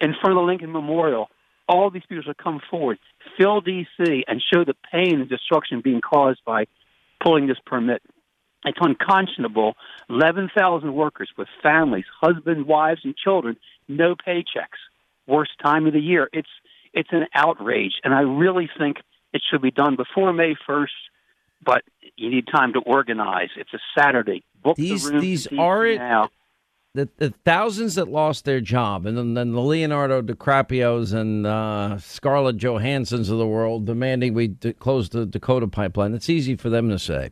in front of the Lincoln Memorial. All these people should come forward, fill D.C., and show the pain and destruction being caused by pulling this permit. It's unconscionable. 11,000 workers with families, husbands, wives, and children, no paychecks. Worst time of the year. It's it's an outrage, and I really think it should be done before May 1st. But you need time to organize. It's a Saturday. Book These the room these aren't now. the, the thousands that lost their job, and then, then the Leonardo DiCaprios and uh, Scarlett Johanssons of the world demanding we d- close the Dakota pipeline. It's easy for them to say,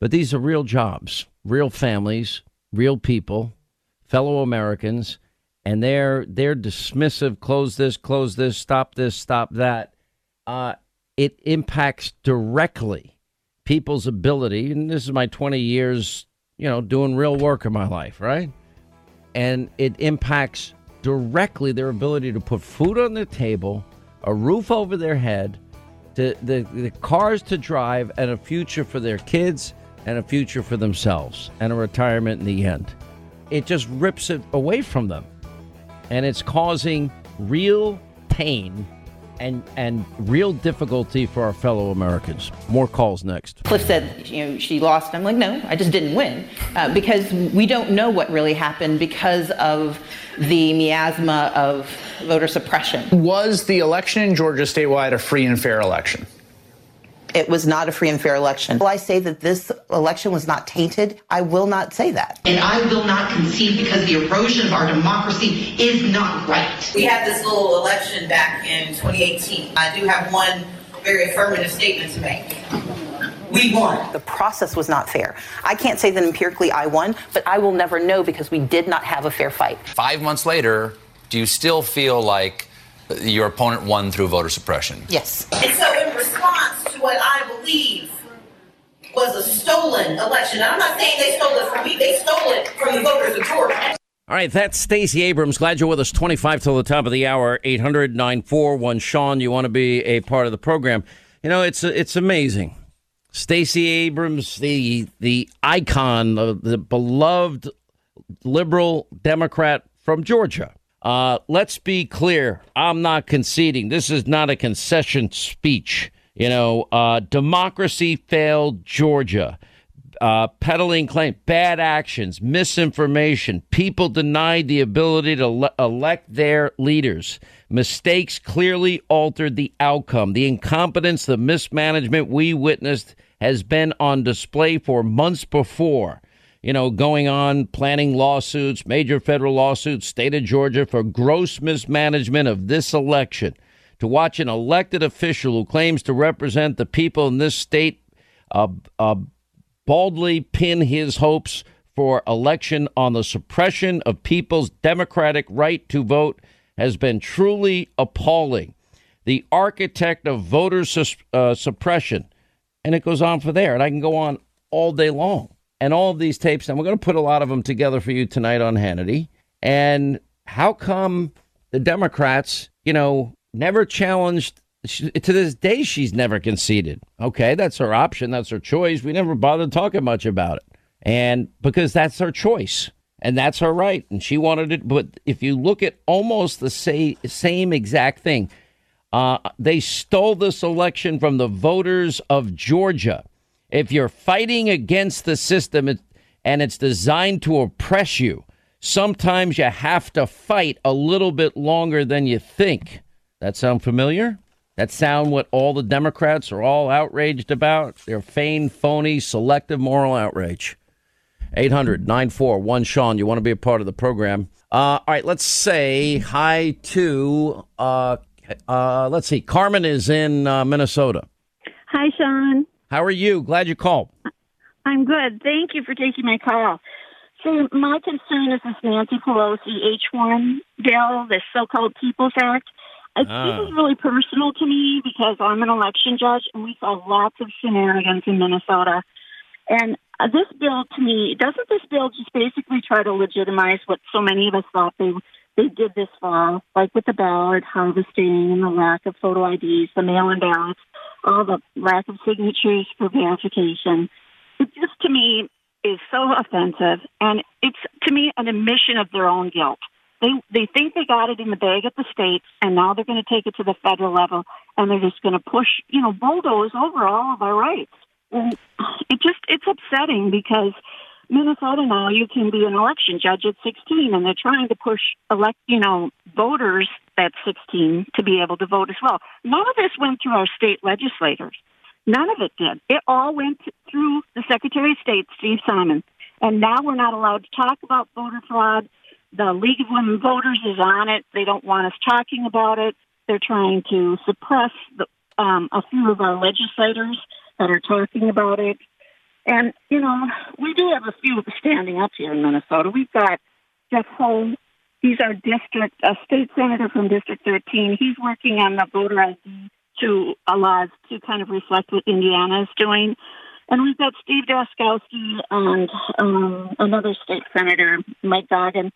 but these are real jobs, real families, real people, fellow Americans, and they're they're dismissive. Close this, close this, stop this, stop that. Uh, it impacts directly people's ability, and this is my 20 years, you know, doing real work in my life, right? And it impacts directly their ability to put food on the table, a roof over their head, to the, the cars to drive, and a future for their kids, and a future for themselves, and a retirement in the end. It just rips it away from them. And it's causing real pain and and real difficulty for our fellow Americans. More calls next. Cliff said, you know, she lost. I'm like, no, I just didn't win uh, because we don't know what really happened because of the miasma of voter suppression. Was the election in Georgia statewide a free and fair election? It was not a free and fair election. Will I say that this election was not tainted? I will not say that. And I will not concede because the erosion of our democracy is not right. We had this little election back in 2018. I do have one very affirmative statement to make. We won. The process was not fair. I can't say that empirically I won, but I will never know because we did not have a fair fight. Five months later, do you still feel like your opponent won through voter suppression? Yes. And so, in response to what I believe was a stolen election, and I'm not saying they stole it from me, they stole it from the voters of Georgia. All right, that's Stacey Abrams. Glad you're with us. 25 till the top of the hour. 800 941 Sean. You want to be a part of the program. You know, it's it's amazing. Stacey Abrams, the the icon, of the beloved liberal Democrat from Georgia. Uh, let's be clear. I'm not conceding. This is not a concession speech. You know, uh, democracy failed Georgia. Uh, peddling claim, bad actions, misinformation. People denied the ability to le- elect their leaders. Mistakes clearly altered the outcome. The incompetence, the mismanagement we witnessed has been on display for months before you know, going on, planning lawsuits, major federal lawsuits, state of Georgia for gross mismanagement of this election. To watch an elected official who claims to represent the people in this state uh, uh, baldly pin his hopes for election on the suppression of people's democratic right to vote has been truly appalling. The architect of voter sus- uh, suppression, and it goes on for there, and I can go on all day long and all of these tapes, and we're going to put a lot of them together for you tonight on Hannity. And how come the Democrats, you know, never challenged? To this day, she's never conceded. Okay, that's her option. That's her choice. We never bothered talking much about it. And because that's her choice and that's her right. And she wanted it. But if you look at almost the say, same exact thing, uh, they stole this election from the voters of Georgia if you're fighting against the system and it's designed to oppress you, sometimes you have to fight a little bit longer than you think. That sound familiar? That sound what all the Democrats are all outraged about? Their feigned, phony, selective moral outrage. 800 941 Sean, you want to be a part of the program. Uh, all right, let's say hi to, uh, uh, let's see, Carmen is in uh, Minnesota. Hi, Sean. How are you? Glad you called. I'm good. Thank you for taking my call. So my concern is this Nancy Pelosi H1 bill, this so-called People's Act. Ah. This is really personal to me because I'm an election judge and we saw lots of shenanigans in Minnesota. And uh, this bill, to me, doesn't this bill just basically try to legitimize what so many of us thought they they did this fall, like with the ballot harvesting and the lack of photo IDs, the mail-in ballots? all the lack of signatures for verification. It just to me is so offensive, and it's to me an admission of their own guilt. They they think they got it in the bag at the states, and now they're going to take it to the federal level, and they're just going to push, you know, bulldoze over all of our rights. It just it's upsetting because Minnesota now you can be an election judge at 16, and they're trying to push elect, you know, voters at 16 to be able to vote as well. None of this went through our state legislators. None of it did. It all went through the Secretary of State, Steve Simon. And now we're not allowed to talk about voter fraud. The League of Women Voters is on it. They don't want us talking about it. They're trying to suppress the, um, a few of our legislators that are talking about it. And, you know, we do have a few standing up here in Minnesota. We've got Jeff Howe. He's our district, a state senator from District 13. He's working on the voter ID to uh, laws to kind of reflect what Indiana is doing. And we've got Steve Drazkowski and um, another state senator, Mike Goggin,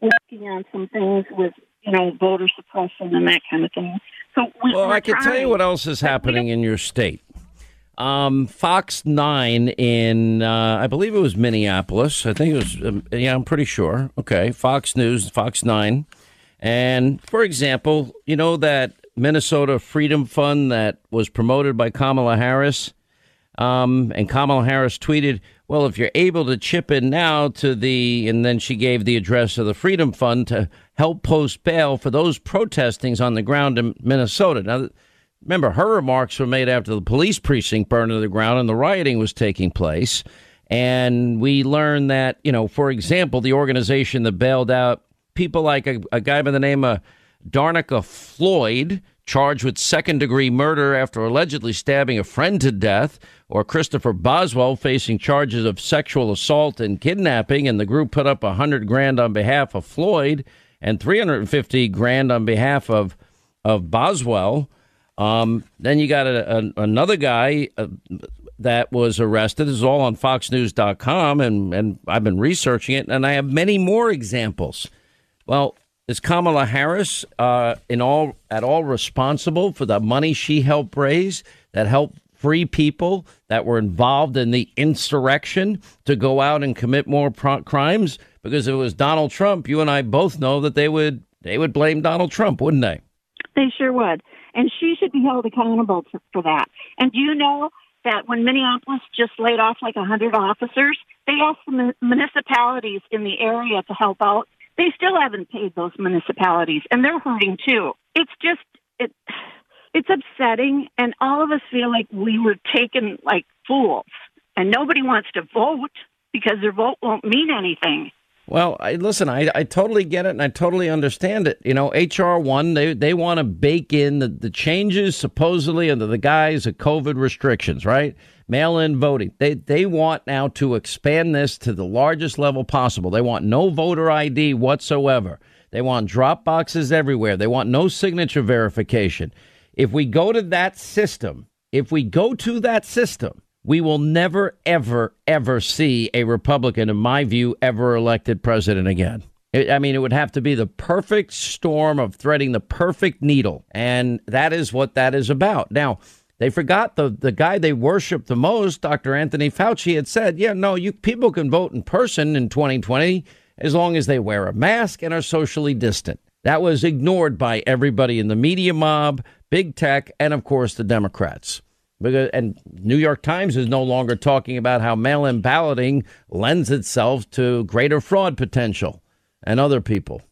working on some things with, you know, voter suppression and that kind of thing. So we, Well, I can tell you what else is happening in your state. Um, Fox 9 in, uh, I believe it was Minneapolis. I think it was, um, yeah, I'm pretty sure. Okay. Fox News, Fox 9. And for example, you know that Minnesota Freedom Fund that was promoted by Kamala Harris? Um, and Kamala Harris tweeted, well, if you're able to chip in now to the, and then she gave the address of the Freedom Fund to help post bail for those protestings on the ground in Minnesota. Now, remember, her remarks were made after the police precinct burned to the ground and the rioting was taking place. And we learned that, you know, for example, the organization that bailed out people like a, a guy by the name of Darnika Floyd, charged with second degree murder after allegedly stabbing a friend to death, or Christopher Boswell facing charges of sexual assault and kidnapping. And the group put up a hundred grand on behalf of Floyd and 350 grand on behalf of, of Boswell. Um, then you got a, a, another guy uh, that was arrested. This is all on FoxNews.com, and, and I've been researching it, and I have many more examples. Well, is Kamala Harris uh, in all at all responsible for the money she helped raise that helped free people that were involved in the insurrection to go out and commit more pro- crimes? Because if it was Donald Trump, you and I both know that they would they would blame Donald Trump, wouldn't they? They sure would. And she should be held accountable for, that. And do you know that when Minneapolis just laid off like a 100 officers, they asked the mun- municipalities in the area to help out. They still haven't paid those municipalities, and they're hurting too. It's just, it, it's upsetting, and all of us feel like we were taken like fools. And nobody wants to vote because their vote won't mean anything. Well, I, listen, I, I totally get it and I totally understand it. You know, HR one, they they want to bake in the, the changes supposedly under the guise of COVID restrictions, right? Mail in voting. They they want now to expand this to the largest level possible. They want no voter ID whatsoever. They want drop boxes everywhere. They want no signature verification. If we go to that system, if we go to that system, we will never, ever, ever see a Republican, in my view, ever elected president again. I mean, it would have to be the perfect storm of threading the perfect needle. And that is what that is about. Now, they forgot the, the guy they worship the most, Dr. Anthony Fauci, had said, yeah, no, you people can vote in person in 2020 as long as they wear a mask and are socially distant. That was ignored by everybody in the media mob, big tech, and of course the Democrats. Because and New York Times is no longer talking about how mail-in balloting lends itself to greater fraud potential and other people.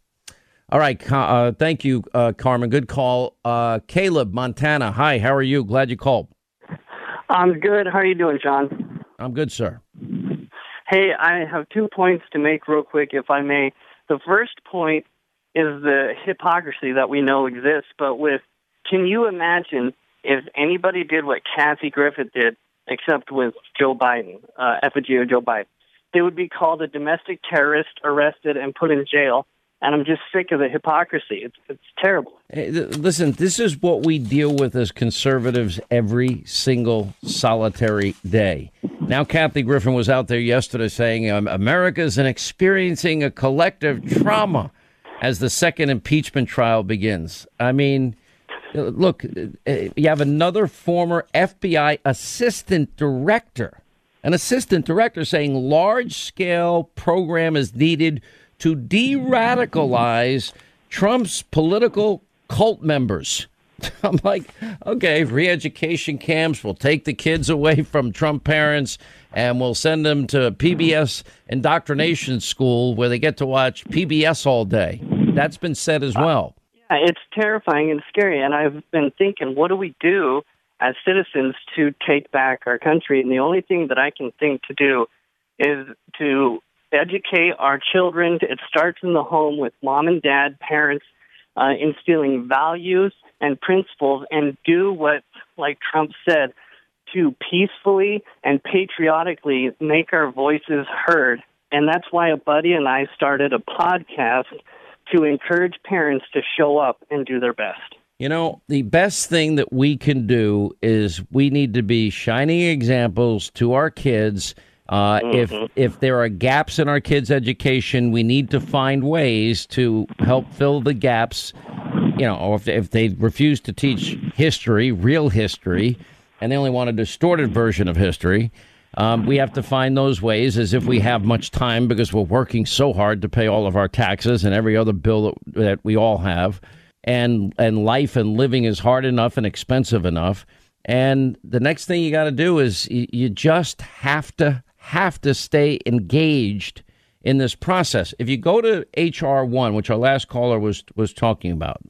All right, uh, thank you, uh, Carmen. Good call, uh, Caleb, Montana. Hi, how are you? Glad you called. I'm good. How are you doing, John? I'm good, sir. Hey, I have two points to make real quick, if I may. The first point is the hypocrisy that we know exists, but with can you imagine if anybody did what Kathy Griffith did, except with Joe Biden, uh, effigy of Joe Biden? They would be called a domestic terrorist, arrested, and put in jail. And I'm just sick of the hypocrisy. It's it's terrible. Hey, th- listen, this is what we deal with as conservatives every single solitary day. Now, Kathy Griffin was out there yesterday saying um, America is experiencing a collective trauma as the second impeachment trial begins. I mean, look, uh, you have another former FBI assistant director, an assistant director saying large scale program is needed to de radicalize Trump's political cult members. I'm like, okay, re education camps will take the kids away from Trump parents and we'll send them to PBS indoctrination school where they get to watch PBS all day. That's been said as well. Yeah, it's terrifying and scary. And I've been thinking, what do we do as citizens to take back our country? And the only thing that I can think to do is to educate our children. It starts in the home with mom and dad, parents, uh, instilling values and principles and do what, like Trump said, to peacefully and patriotically make our voices heard. And that's why a buddy and I started a podcast to encourage parents to show up and do their best. You know, the best thing that we can do is we need to be shining examples to our kids. Uh, Mm-hmm. If if there are gaps in our kids' education, we need to find ways to help fill the gaps. You know, or if, if they refuse to teach history, real history, and they only want a distorted version of history, um, we have to find those ways as if we have much time because we're working so hard to pay all of our taxes and every other bill that, that we all have. And, and life and living is hard enough and expensive enough. And the next thing you got to do is you, you just have to have to stay engaged in this process. If you go to HR one, which our last caller was was talking about,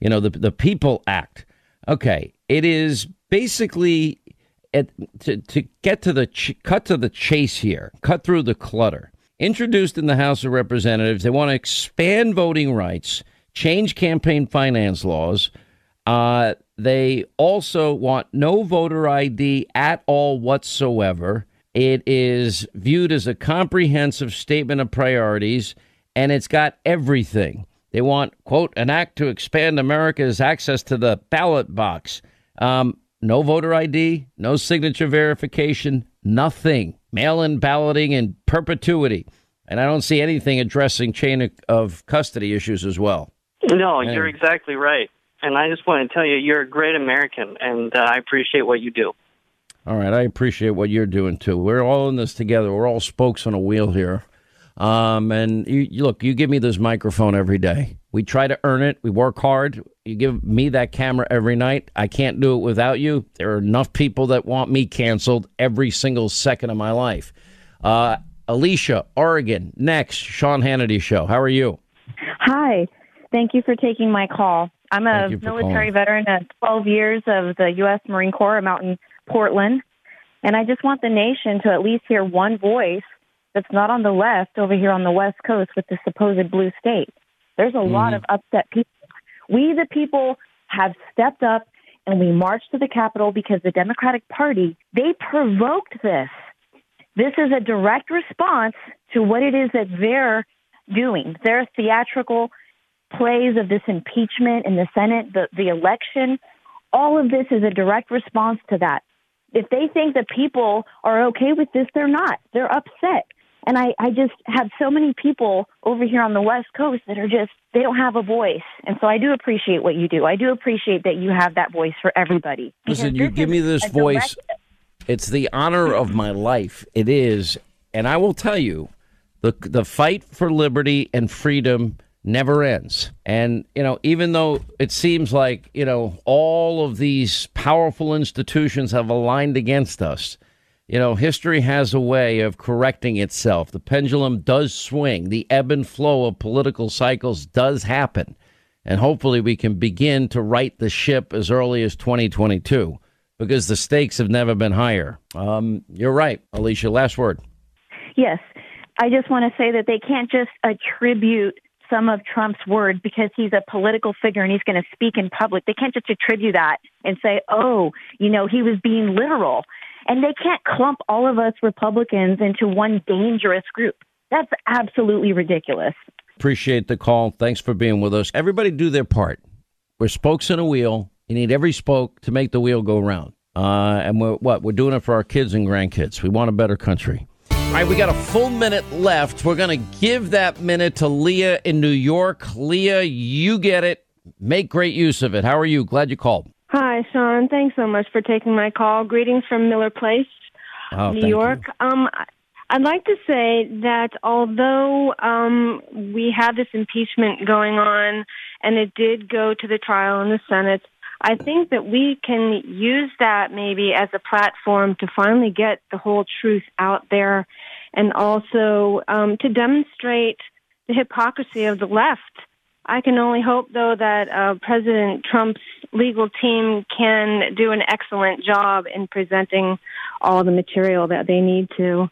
you know the the People Act. Okay, it is basically at, to to get to the ch- cut to the chase here, cut through the clutter. Introduced in the House of Representatives, they want to expand voting rights, change campaign finance laws. Uh, they also want no voter ID at all whatsoever. It is viewed as a comprehensive statement of priorities, and it's got everything. They want, quote, an act to expand America's access to the ballot box. Um, no voter ID, no signature verification, nothing. Mail in balloting in perpetuity. And I don't see anything addressing chain of- custody issues as well. No, Anyway. you're exactly right. And I just want to tell you, you're a great American, and uh, I appreciate what you do. All right, I appreciate what you're doing too. We're all in this together. We're all spokes on a wheel here. Um, and you, you look, you give me this microphone every day. We try to earn it. We work hard. You give me that camera every night. I can't do it without you. There are enough people that want me canceled every single second of my life. Uh, Alicia, Oregon, next, Sean Hannity show. How are you? Hi. Thank you for taking my call. I'm a Thank you for military calling. veteran of 12 years of the U.S. Marine Corps. I'm out in Portland. And I just want the nation to at least hear one voice that's not on the left over here on the West Coast with the supposed blue state. There's a lot of mm-hmm. upset people. We, the people, have stepped up and we marched to the Capitol because the Democratic Party, they provoked this. This is a direct response to what it is that they're doing. Their theatrical plays of this impeachment in the Senate, the, the election, all of this is a direct response to that. If they think that people are okay with this, they're not. They're upset. And I, I just have so many people over here on the West Coast that are just, they don't have a voice. And so I do appreciate what you do. I do appreciate that you have that voice for everybody. Listen, you give me this voice. It's the honor of my life. It is, and I will tell you, the the fight for liberty and freedom never ends. And you know, even though it seems like you know all of these powerful institutions have aligned against us, you know, history has a way of correcting itself. The pendulum does swing. The ebb and flow of political cycles does happen. And hopefully we can begin to right the ship as early as 2022 because the stakes have never been higher. Um, you're right, Alicia. Last word. Yes. I just want to say that they can't just attribute some of Trump's words because he's a political figure and he's going to speak in public. They can't just attribute that and say, oh, you know, he was being literal. And they can't clump all of us Republicans into one dangerous group. That's absolutely ridiculous. Appreciate the call. Thanks for being with us. Everybody do their part. We're spokes in a wheel. You need every spoke to make the wheel go round. Uh, and we're what? We're doing it for our kids and grandkids. We want a better country. All right, we got a full minute left. We're going to give that minute to Leah in New York. Leah, you get it. Make great use of it. How are you? Glad you called. Hi, Sean. Thanks so much for taking my call. Greetings from Miller Place, Oh, New York. Um, I'd like to say that although um, we have this impeachment going on and it did go to the trial in the Senate, I think that we can use that maybe as a platform to finally get the whole truth out there and also um, to demonstrate the hypocrisy of the left. I can only hope, though, that uh, President Trump's legal team can do an excellent job in presenting all the material that they need to.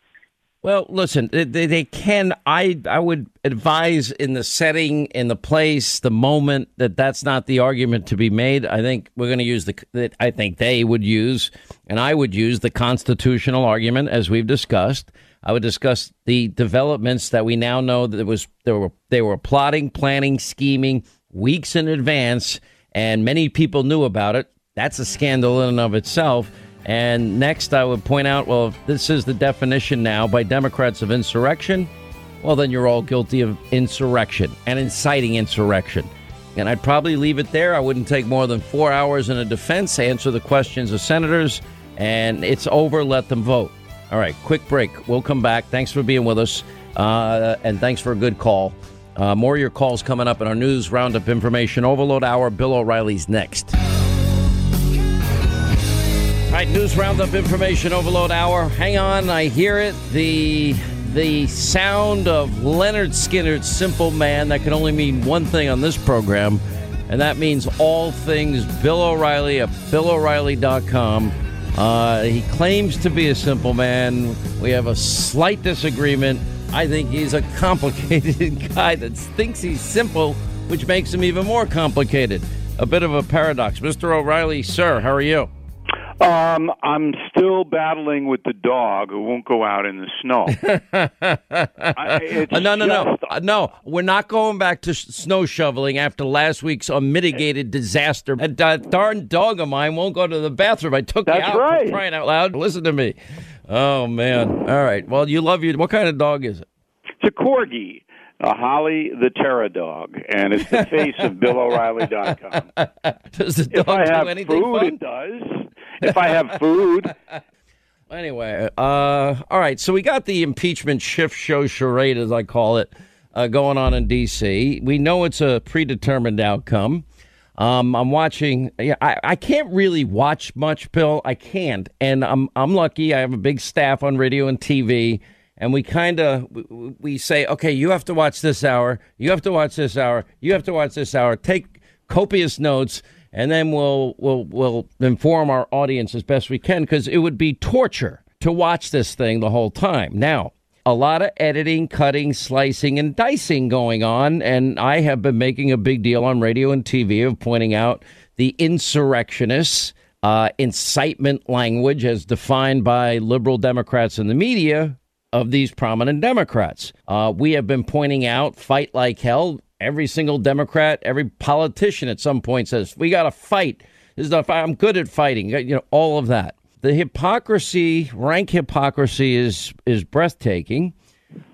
Well, listen, they, they can. I I would advise in the setting, in the place, the moment that that's not the argument to be made. I think we're going to use the I think they would use, and I would use the constitutional argument as we've discussed. I would discuss the developments that we now know that was they were they were plotting, planning, scheming weeks in advance, and many people knew about it. That's a scandal in and of itself. And next, I would point out well, if this is the definition now by Democrats of insurrection, well, then you're all guilty of insurrection and inciting insurrection. And I'd probably leave it there. I wouldn't take more than four hours in a defense, answer the questions of senators, and it's over. Let them vote. All right, quick break. We'll come back. Thanks for being with us, uh, and thanks for a good call. Uh, more of your calls coming up in our news roundup information overload hour. Bill O'Reilly's next. All right, news roundup information overload hour. Hang on, I hear it. The the sound of Lynyrd Skynyrd's Simple Man. That can only mean one thing on this program, and that means all things Bill O'Reilly at BillO'Reilly.com. Uh, he claims to be a simple man. We have a slight disagreement. I think he's a complicated guy that thinks he's simple, which makes him even more complicated. A bit of a paradox. Mr. O'Reilly, sir, how are you? Um, I'm still battling with the dog who won't go out in the snow. I, Uh, no, no, no, Uh, no. We're not going back to sh- snow shoveling after last week's unmitigated disaster. That darn dog of mine won't go to the bathroom. I took That's you out right. crying out loud. Listen to me. Oh man. All right. Well, you love you. What kind of dog is it? It's a corgi, a Holly the Terror dog, and it's the face of BillO'Reilly.com. Does the if dog I do have anything food, fun? it does. If I have food, Anyway, uh, all right. So we got the impeachment shift show charade, as I call it, uh, going on in D.C. We know it's a predetermined outcome. Um, I'm watching. Yeah, I, I can't really watch much, Bill. I can't, and I'm I'm lucky. I have a big staff on radio and TV, and we kind of we, we say, okay, you have to watch this hour. You have to watch this hour. You have to watch this hour. Take copious notes and then we'll we'll we'll inform our audience as best we can because it would be torture to watch this thing the whole time. Now, a lot of editing, cutting, slicing, and dicing going on, and I have been making a big deal on radio and TV of pointing out the insurrectionists. Uh, incitement language, as defined by liberal Democrats in the media, of these prominent Democrats. Uh, we have been pointing out fight like hell. Every single Democrat, every politician at some point says, we got to fight. This is the. I'm good at fighting. You know, all of that. The hypocrisy, rank hypocrisy is is breathtaking.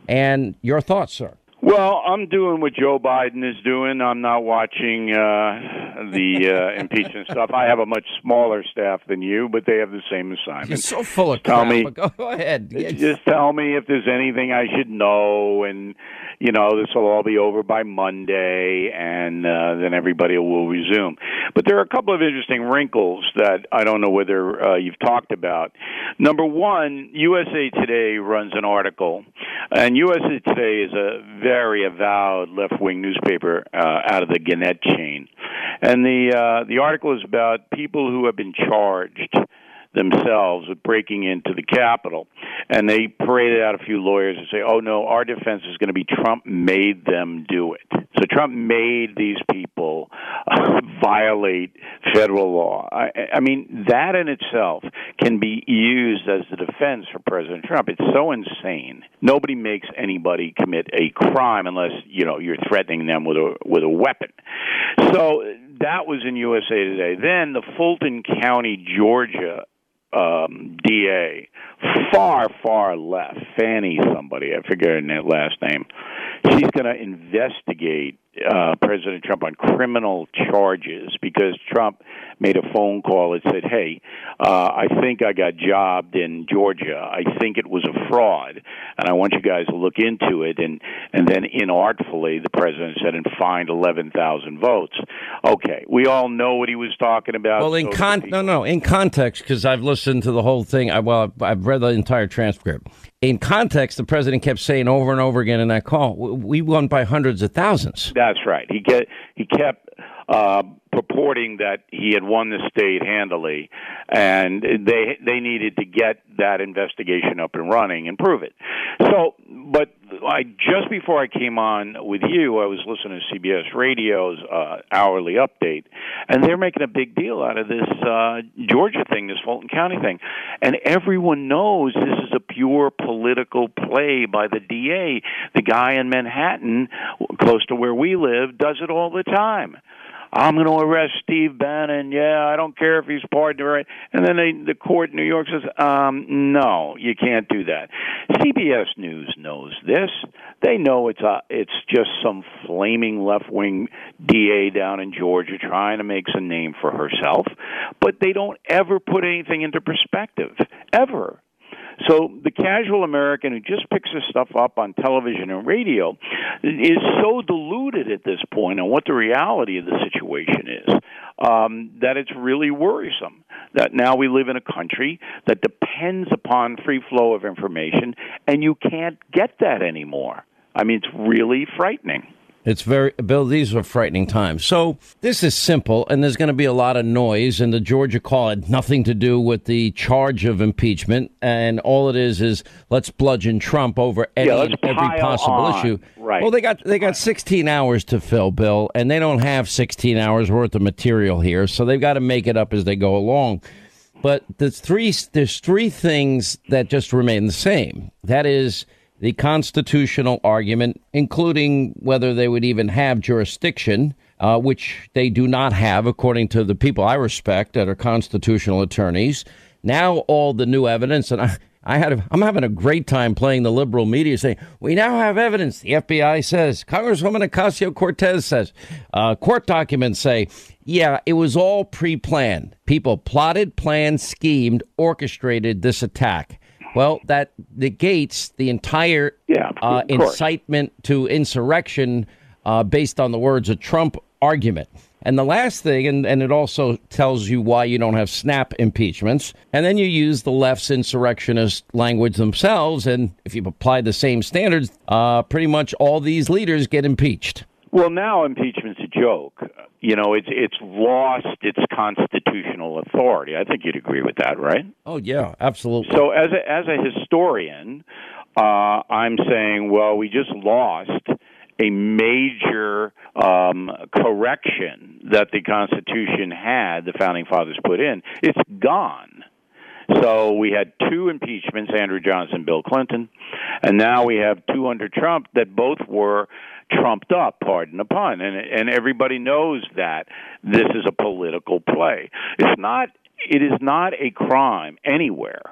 And your thoughts, sir? Well, I'm doing what Joe Biden is doing. I'm not watching uh, the uh, impeachment stuff. I have a much smaller staff than you, but they have the same assignment. You're so full of Tell crap. me- Go, ahead. Just tell me if there's anything I should know, and you know this will all be over by Monday, and uh, then everybody will resume. But there are a couple of interesting wrinkles that I don't know whether uh, you've talked about. Number one, USA Today runs an article, and USA Today is a very avowed left-wing newspaper uh, out of the Gannett chain, and the uh, the article is about people who have been charged themselves with breaking into the Capitol. And they paraded out a few lawyers and say, oh, no, our defense is going to be Trump made them do it. So Trump made these people uh, violate federal law. I, I mean, that in itself can be used as the defense for President Trump. It's so insane. Nobody makes anybody commit a crime unless, you know, you're threatening them with a with a weapon. So that was in USA Today. Then the Fulton County, Georgia um, DA, far, far left, Fani somebody, I forget her last name. She's going to investigate uh, President Trump on criminal charges because Trump made a phone call and said, "Hey, uh, I think I got jobbed in Georgia. I think it was a fraud, and I want you guys to look into it." And and then inartfully, the president said, "And find eleven thousand votes." Okay, we all know what he was talking about. Well, in So con no no in context because I've listened to the whole thing. I, well, I've- I've read the entire transcript. In context, the president kept saying over and over again in that call, "We won by hundreds of thousands." That's right. He get he kept uh, purporting that he had won the state handily, and they they needed to get that investigation up and running and prove it. So, but I just before I came on with you, I was listening to CBS Radio's uh, hourly update, and they're making a big deal out of this uh, Georgia thing, this Fulton County thing, and everyone knows this is a pure political play by the DA. The guy in Manhattan, close to where we live, does it all the time. I'm going to arrest Steve Bannon. Yeah, I don't care if he's pardoned or. And then they, the court in New York says, um, no, you can't do that. CBS News knows this. They know it's a, it's just some flaming left-wing DA down in Georgia trying to make some name for herself, but they don't ever put anything into perspective ever. So the casual American who just picks this stuff up on television and radio is so deluded at this point on what the reality of the situation is um, that it's really worrisome. That now we live in a country that depends upon free flow of information, and you can't get that anymore. I mean, it's really frightening. It's very, Bill, these are frightening times. So this is simple, and there's going to be a lot of noise, and the Georgia call had nothing to do with the charge of impeachment, and all it is is let's bludgeon Trump over any Yeah, every possible on. issue. Right. Well, they got they got 16 hours to fill, Bill, and they don't have 16 hours worth of material here, so they've got to make it up as they go along. But there's three there's three things that just remain the same. That is the constitutional argument, including whether they would even have jurisdiction, uh, which they do not have, according to the people I respect that are constitutional attorneys. Now all the new evidence, and I, I had a, I'm having a great time playing the liberal media saying we now have evidence. The FBI says, Congresswoman Ocasio Cortez says, uh, court documents say, yeah, it was all pre-planned. People plotted, planned, schemed, orchestrated this attack. Well, that negates the entire yeah, uh, incitement to insurrection uh, based on the words of Trump argument. And the last thing, and, and it also tells you why you don't have snap impeachments. And then you use the left's insurrectionist language themselves. And if you apply the same standards, uh, pretty much all these leaders get impeached. Well, now impeachment's a joke. You know, it's it's lost its constitutional authority. I think you'd agree with that, right? Oh yeah, absolutely. So, as a as a historian, uh, I'm saying, well, we just lost a major um, correction that the Constitution had, the founding fathers put in. It's gone. So we had two impeachments, Andrew Johnson, Bill Clinton, and now we have two under Trump that both were trumped up, pardon the pun, and and everybody knows that this is a political play. It's not. It is not a crime anywhere.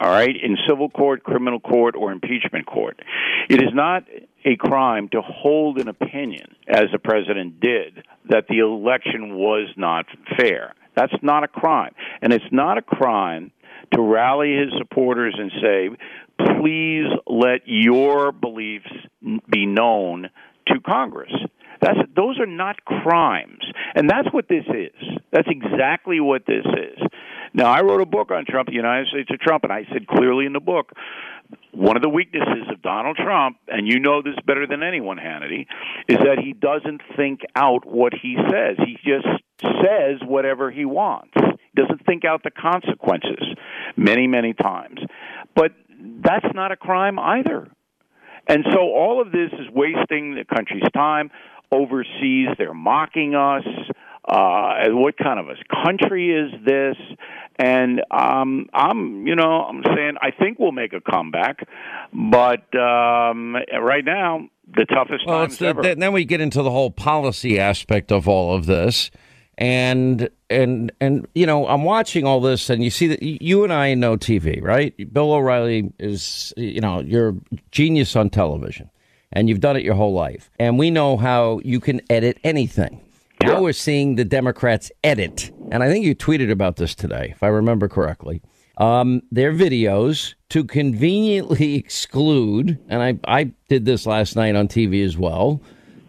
All right, in civil court, criminal court, or impeachment court, it is not a crime to hold an opinion, as the president did, that the election was not fair. That's not a crime, and it's not a crime to rally his supporters and say, please let your beliefs be known to Congress. That's those are not crimes, and that's what this is. That's exactly what this is. Now, I wrote a book on Trump, the United States of Trump, and I said clearly in the book, one of the weaknesses of Donald Trump, and you know this better than anyone, Hannity, is that he doesn't think out what he says. He just says whatever he wants. He doesn't think out the consequences many, many times. But that's not a crime either. And so all of this is wasting the country's time. Overseas, they're mocking us. Uh, and what kind of a country is this? And um, I'm, you know, I'm saying I think we'll make a comeback, but um, right now the toughest Well, times the, ever. then we get into the whole policy aspect of all of this, and and and you know I'm watching all this, and you see that you and I know TV, right? Bill O'Reilly is you know you're a genius on television, and you've done it your whole life. And we know how you can edit anything. Now we're seeing the Democrats edit, and I think you tweeted about this today, if I remember correctly. Um, their videos to conveniently exclude, and I, I did this last night on TV as well,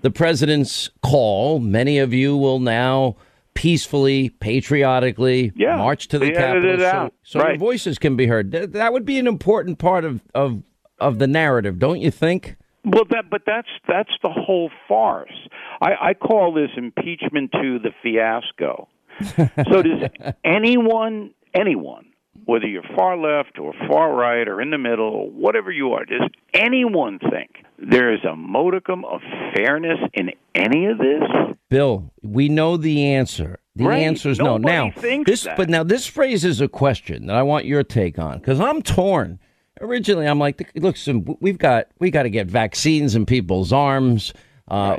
the president's call. Many of you will now peacefully, patriotically Yeah, march to the they Capitol so, so Right. voices can be heard. Th- that would be an important part of, of, of the narrative, don't you think? Well, that but that's that's the whole farce. I, I call this impeachment to the fiasco. so does anyone anyone, whether you're far left or far right or in the middle or whatever you are, does anyone think there is a modicum of fairness in any of this? Bill, we know the answer. The Right. answer is no. Now, this, that. but now this raises a question that I want your take on because I'm torn. Originally, I'm like, look, some, we've got we got to get vaccines in people's arms. Uh,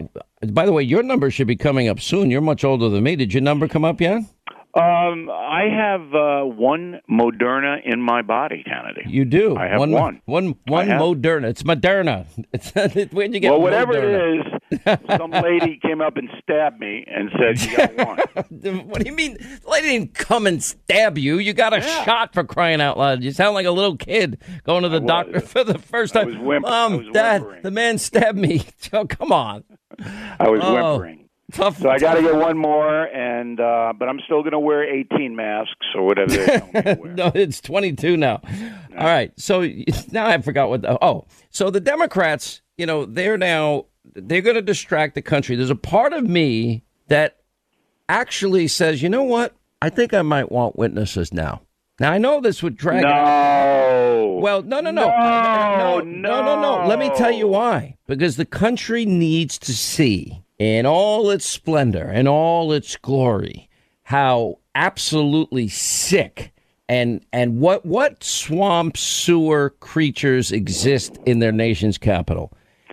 By the way, your number should be coming up soon. You're much older than me. Did your number come up yet? Um, I have uh, one Moderna in my body, Kennedy. You do. I have one. one. One. One have- Moderna. It's Moderna. It's, where'd you get well, whatever Moderna? it is, some lady came up and stabbed me and said, "You got one." What do you mean? The lady didn't come and stab you. You got a shot for crying out loud. You sound like a little kid going to the doctor for the first time. was whimper- Mom, I was Dad, the man stabbed me. Oh, come on. I was Oh, whimpering. Tough. So I got to get one more, and uh, but I'm still going to wear 18 masks or whatever. They tell me to wear. no, it's 22 now. All right. So now I forgot what. The, oh, so the Democrats, you know, they're now they're going to distract the country. There's a part of me that actually says, you know what? I think I might want witnesses now. Now I know this would drag. No. Well, no, no, no, no, no, no, no. Let me tell you why. Because the country needs to see, in all its splendor and all its glory, how absolutely sick and and what what swamp sewer creatures exist in their nation's capital.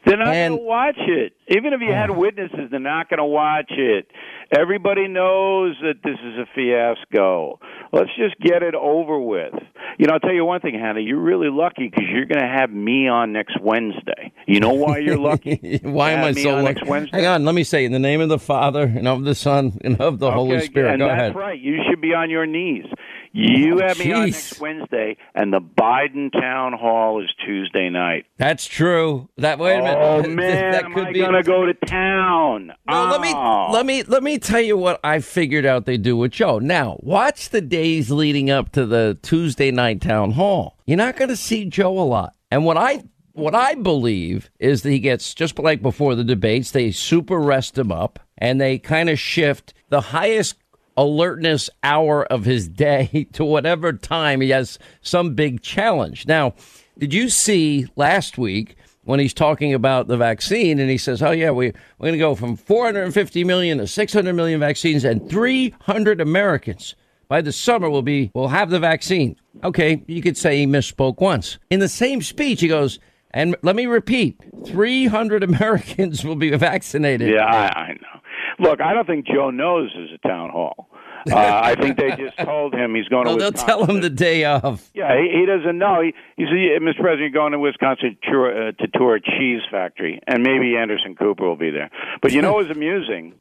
They're not going to watch it. Even if you had oh. witnesses, they're not going to watch it. Everybody knows that this is a fiasco. Let's just get it over with. You know, I'll tell you one thing, Hannah. You're really lucky because you're going to have me on next Wednesday. You know why you're lucky? Why am I so lucky? next Wednesday? Hang on, let me say, in the name of the Father and of the Son and of the Holy Spirit. And Go that's ahead. right. You should be on your knees. You Oh, have me on next Wednesday, and the Biden town hall is Tuesday night. That's true. That wait a minute. Oh That- man, that am I be- gonna go to town? No, let me Oh. let me let me tell you what I figured out they do with Joe. Now, watch the days leading up to the Tuesday night town hall. You're not going to see Joe a lot. And what I what I believe is that he gets just like before the debates, they super rest him up and they kind of shift the highest alertness hour of his day to whatever time he has some big challenge. Now, did you see last week when he's talking about the vaccine and he says, "Oh yeah, we we're going to go from 450 million to 600 million vaccines and 300 Americans by the summer will be will have the vaccine." Okay, you could say he misspoke once. In the same speech, he goes, "And let me repeat, 300 Americans will be vaccinated." Yeah, I, I know. Look, I don't think Joe knows there's a town hall. Uh, I think they just told him he's going Well, to they'll Wisconsin. tell him the day of. Yeah, he, he doesn't know. He, he said, Mr. President, you're going to Wisconsin to tour, uh, to tour a cheese factory, and maybe Anderson Cooper will be there. But you know what was amusing?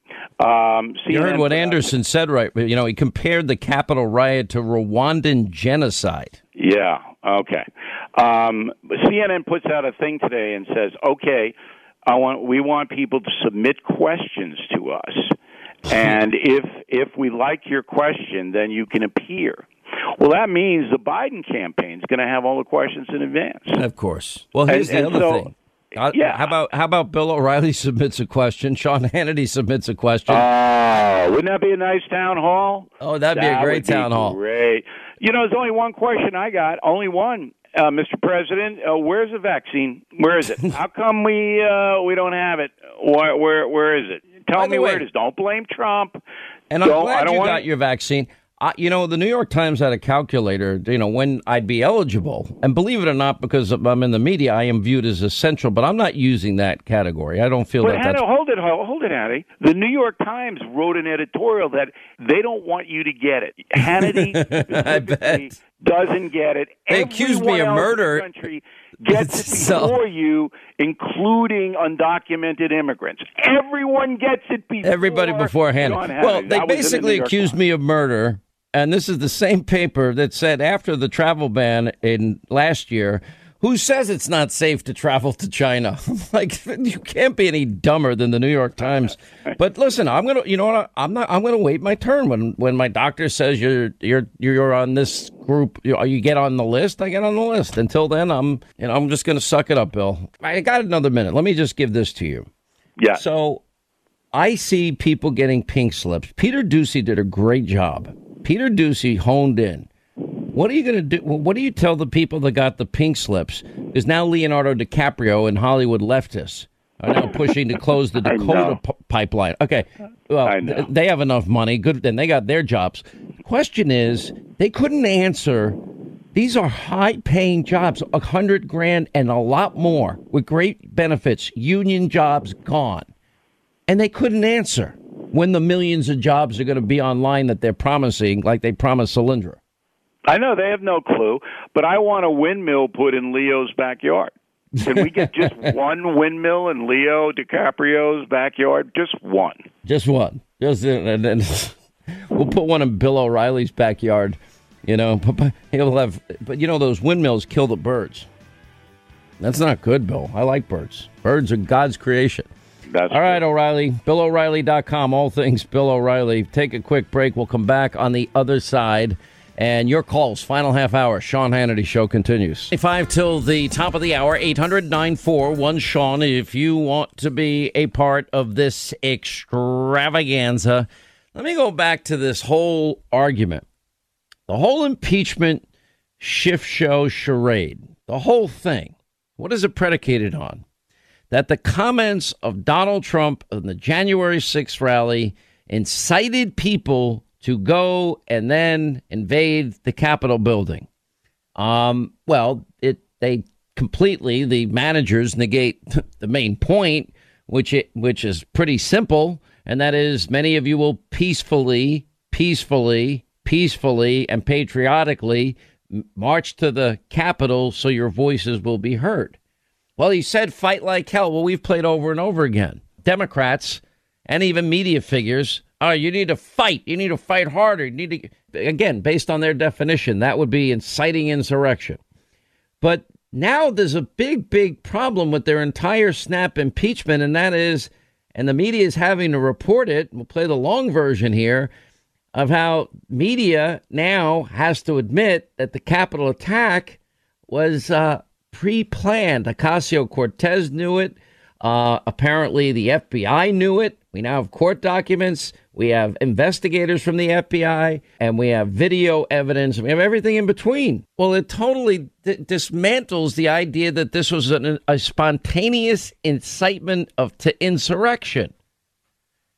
Um, You heard what Anderson said, right? You know, he compared the Capitol riot to Rwandan genocide. Yeah. Okay. Um, CNN puts out a thing today and says, "Okay, I want we want people to submit questions to us, and if if we like your question, then you can appear." Well, that means the Biden campaign is going to have all the questions in advance. Of course. Well, here's And- the and other so- thing. Uh, How about how about Bill O'Reilly submits a question? Sean Hannity submits a question. Oh, wouldn't that be a nice town hall? Oh, that'd be a great town hall. Great. You know, there's only one question I got. Only one, uh, Mr. President. Uh, where's the vaccine? Where is it? How come we uh, we don't have it? Where where where is it? Tell me where it is. Don't blame Trump. And I'm Don't- I glad don't you got your vaccine. You know, the New York Times had a calculator, you know, when I'd be eligible. And believe it or not, because I'm in the media, I am viewed as essential, but I'm not using that category. I don't feel But that Hannah, hold it, hold hold it, Hattie. The New York Times wrote an editorial that they don't want you to get it. Hannity I bet. Doesn't get it. They accused me of murder. country gets it So- before you, including undocumented immigrants. Everyone gets it before Everybody beforehand. Well, they That was the basically accused me of murder, and this is the same paper that said after the travel ban in last year. Who says it's not safe to travel to China? like you can't be any dumber than the New York Times. But listen, I'm gonna, you know what? I'm not. I'm gonna wait my turn when when my doctor says you're you're you're on this group. You, you get on the list. I get on the list. Until then, I'm you know I'm just gonna suck it up, Bill. I got another minute. Let me just give this to you. Yeah. So I see people getting pink slips. Peter Doocy did a great job. Peter Doocy honed in. What are you going to do? What do you tell the people that got the pink slips? Because now Leonardo DiCaprio and Hollywood leftists are now pushing to close the Dakota p- pipeline. Okay, well, th- they have enough money. Good, then they got their jobs. Question is, they couldn't answer. These are high-paying jobs, a hundred grand and a lot more, with great benefits. Union jobs gone and they couldn't answer when the millions of jobs are going to be online that they're promising, like they promised Solyndra. I know they have no clue, but I want a windmill put in Leo's backyard. Can we get just one windmill in Leo DiCaprio's backyard? Just one. Just one. Just uh, and then we'll put one in Bill O'Reilly's backyard. You know, but, but he'll have. But you know, those windmills kill the birds. That's not good, Bill. I like birds. Birds are God's creation. That's all right, O'Reilly. BillO'Reilly.com. All things Bill O'Reilly. Take a quick break. We'll come back on the other side. And your calls, final half hour. Sean Hannity Show continues. 5 till the top of the hour, 800 941 Sean. If you want to be a part of this extravaganza, let me go back to this whole argument. The whole impeachment shift show charade, the whole thing. What is it predicated on? That the comments of Donald Trump in the January 6th rally incited people to go and then invade the Capitol building. Um, well, it they completely the managers negate the main point, which it which is pretty simple, and that is many of you will peacefully, peacefully, peacefully, and patriotically march to the Capitol so your voices will be heard. Well, he said fight like hell. Well, we've played over and over again. Democrats and even media figures, oh, you need to fight. You need to fight harder. You need to, again, based on their definition, that would be inciting insurrection. But now there's a big, big problem with their entire snap impeachment, and that is, and the media is having to report it. We'll play the long version here of how media now has to admit that the Capitol attack was uh, pre planned. Ocasio Cortez knew it. Uh, apparently, the FBI knew it. We now have court documents. We have investigators from the FBI, and we have video evidence. We have everything in between. Well, it totally d- dismantles the idea that this was an, a spontaneous incitement of to insurrection.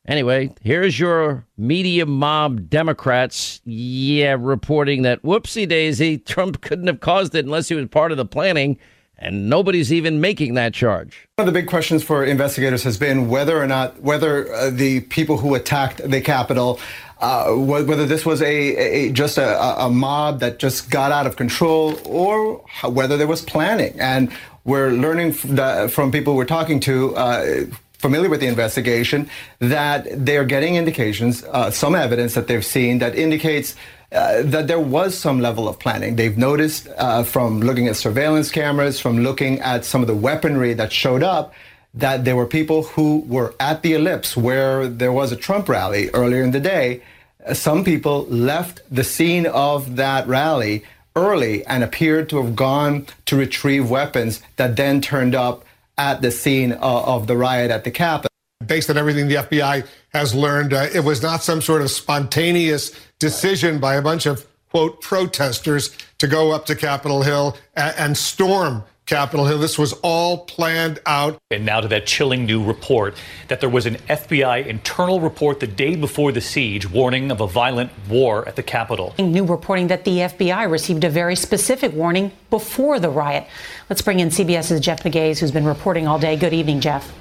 Anyway, here's your media mob Democrats, yeah, reporting that whoopsie daisy, Trump couldn't have caused it unless he was part of the planning, and nobody's even making that charge. One of the big questions for investigators has been whether or not whether uh, the people who attacked the Capitol, uh, wh- whether this was a, a just a, a mob that just got out of control, or whether there was planning. And we're learning from, from people we're talking to. Uh, familiar with the investigation that they're getting indications uh, some evidence that they've seen that indicates uh, that there was some level of planning. They've noticed uh, from looking at surveillance cameras, from looking at some of the weaponry that showed up, that there were people who were at the ellipse where there was a Trump rally earlier in the day. Uh, Some people left the scene of that rally early and appeared to have gone to retrieve weapons that then turned up at the scene uh, of the riot at the Capitol. Based on everything the FBI has learned, uh, it was not some sort of spontaneous decision by a bunch of, quote, protesters to go up to Capitol Hill and, and storm Capitol Hill. This was all planned out. And now to that chilling new report that there was an FBI internal report the day before the siege warning of a violent war at the Capitol. New reporting that the FBI received a very specific warning before the riot. Let's bring in CBS's Jeff Pegues, who's been reporting all day. Good evening, Jeff.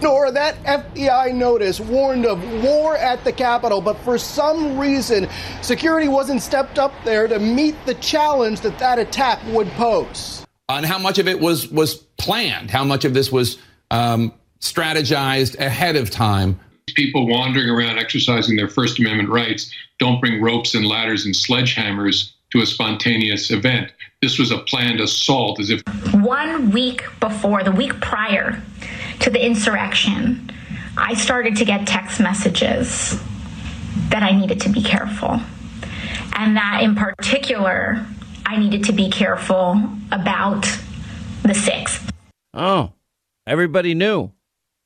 Ignore that FBI notice warned of war at the Capitol, but for some reason, security wasn't stepped up there to meet the challenge that that attack would pose. And how much of it was was planned? How much of this was um, strategized ahead of time? People wandering around exercising their First Amendment rights don't bring ropes and ladders and sledgehammers to a spontaneous event. This was a planned assault, as if one week before, the week prior to the insurrection, I started to get text messages that I needed to be careful. And that in particular, I needed to be careful about the 6th. Oh, everybody knew.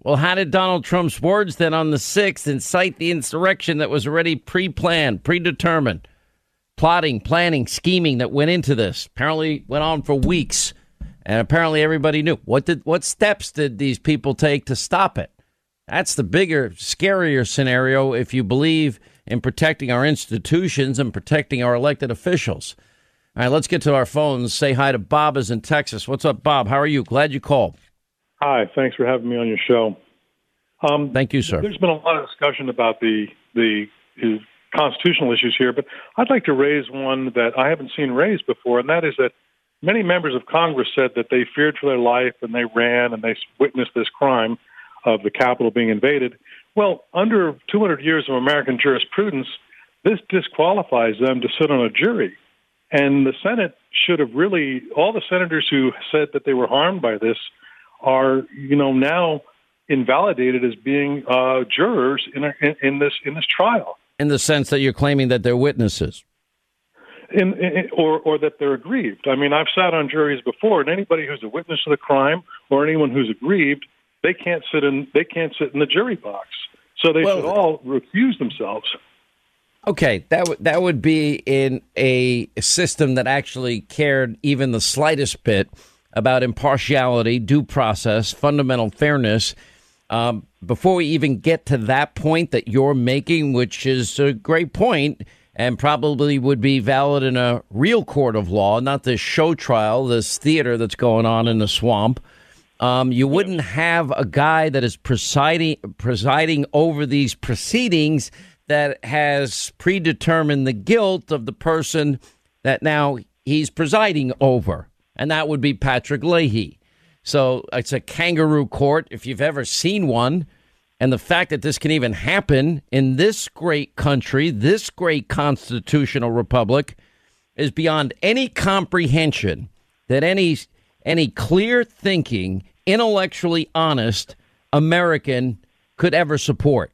Well, how did Donald Trump's words then on the 6th incite the insurrection that was already pre planned, predetermined? Plotting, planning, scheming that went into this apparently went on for weeks. And apparently everybody knew. What did what steps did these people take to stop it? That's the bigger, scarier scenario if you believe in protecting our institutions and protecting our elected officials. All right, let's get to our phones. Say hi to Bob is in Texas. What's up, Bob? How are you? Glad you called. Hi, thanks for having me on your show. Um, Thank you, sir. There's been a lot of discussion about the the constitutional issues here, but I'd like to raise one that I haven't seen raised before, and that is that many members of Congress said that they feared for their life and they ran and they witnessed this crime of the Capitol being invaded. Well, under 200 years of American jurisprudence, this disqualifies them to sit on a jury. And the Senate should have really, all the senators who said that they were harmed by this are, you know, now invalidated as being uh, jurors in, a, in, in this in this trial. In the sense that you're claiming that they're witnesses. In, in, or, or that they're aggrieved. I mean, I've sat on juries before, and anybody who's a witness to the crime or anyone who's aggrieved, they can't sit in they can't sit in the jury box. So they well, should all recuse themselves. Okay, that would that would be in a system that actually cared even the slightest bit about impartiality, due process, fundamental fairness. Um, before we even get to that point that you're making, which is a great point and probably would be valid in a real court of law, not this show trial, this theater that's going on in the swamp. Um, you wouldn't have a guy that is presiding presiding over these proceedings that has predetermined the guilt of the person that now he's presiding over, and that would be Patrick Leahy. So it's a kangaroo court if you've ever seen one. And the fact that this can even happen in this great country, this great constitutional republic, is beyond any comprehension that any any clear thinking, intellectually honest American could ever support.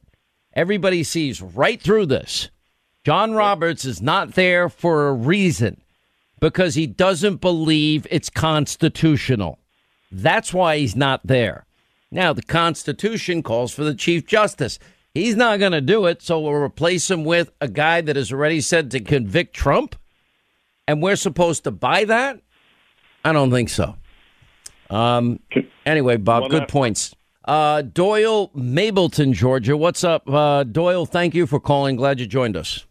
Everybody sees right through this. John Roberts is not there for a reason because he doesn't believe it's constitutional. That's why he's not there. Now, the Constitution calls for the Chief Justice. He's not going to do it, so we'll replace him with a guy that has already said to convict Trump. And we're supposed to buy that? I don't think so. Um, anyway, Bob, good points. Uh, Doyle, Mableton, Georgia. What's up, uh, Doyle? Thank you for calling. Glad you joined us.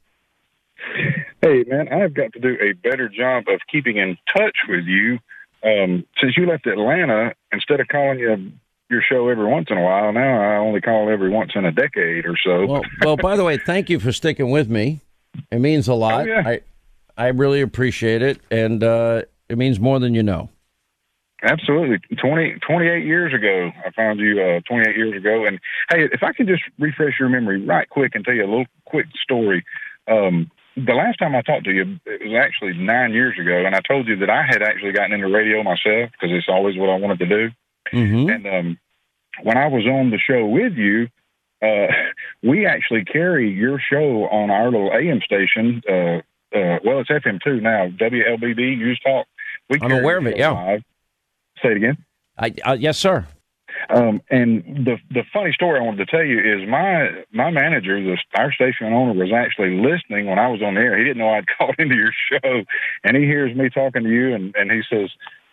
Hey, man, I've got to do a better job of keeping in touch with you. Um, since you left Atlanta, instead of calling you your show every once in a while. Now I only call every once in a decade or so. Well, well by the way, thank you for sticking with me. It means a lot. Oh, yeah. I I really appreciate it, and uh, it means more than you know. Absolutely. 20, 28 years ago, I found you uh, 28 years ago. And hey, if I can just refresh your memory right quick and tell you a little quick story. Um, the last time I talked to you, it was actually nine years ago, and I told you that I had actually gotten into radio myself because it's always what I wanted to do. Mm-hmm. And um, when I was on the show with you, uh, we actually carry your show on our little AM station. Uh, uh, well, it's FM two now. WLBB News Talk. We I'm aware of it. Yeah. Live. Say it again. I, uh, yes, sir. Um, and the the funny story I wanted to tell you is my my manager, the our station owner, was actually listening when I was on the air. He didn't know I'd called into your show, and he hears me talking to you, and and he says,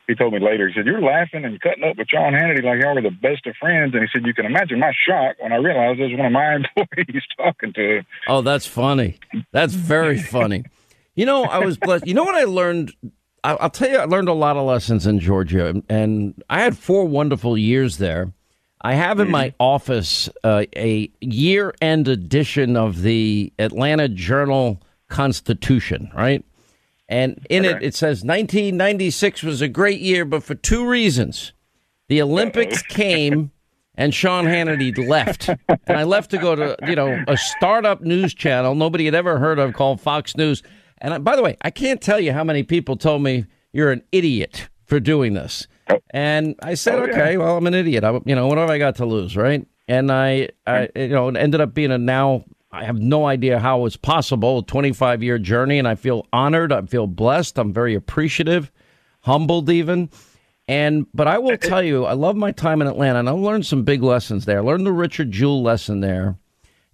he told me later, he said, You're laughing and cutting up with John Hannity like y'all were the best of friends. And he said, You can imagine my shock when I realized it was one of my employees talking to him. Oh, that's funny. That's very funny. You know, I was blessed. You know what I learned? I'll tell you, I learned a lot of lessons in Georgia, and I had four wonderful years there. I have in my office uh, a year end edition of the Atlanta Journal Constitution, right? And in it, it says 1996 was a great year, but for two reasons. The Olympics came and Sean Hannity left. And I left to go to, you know, a startup news channel nobody had ever heard of called Fox News. And I, by the way, I can't tell you how many people told me you're an idiot for doing this. Oh. And I said, Oh, yeah. okay, well, I'm an idiot. I, you know, what have I got to lose, right? And I, I, you know, it ended up being a now. I have no idea how it's possible. A 25 year journey, and I feel honored. I feel blessed. I'm very appreciative, humbled, even. And but I will tell you, I love my time in Atlanta, and I learned some big lessons there. I learned the Richard Jewell lesson there.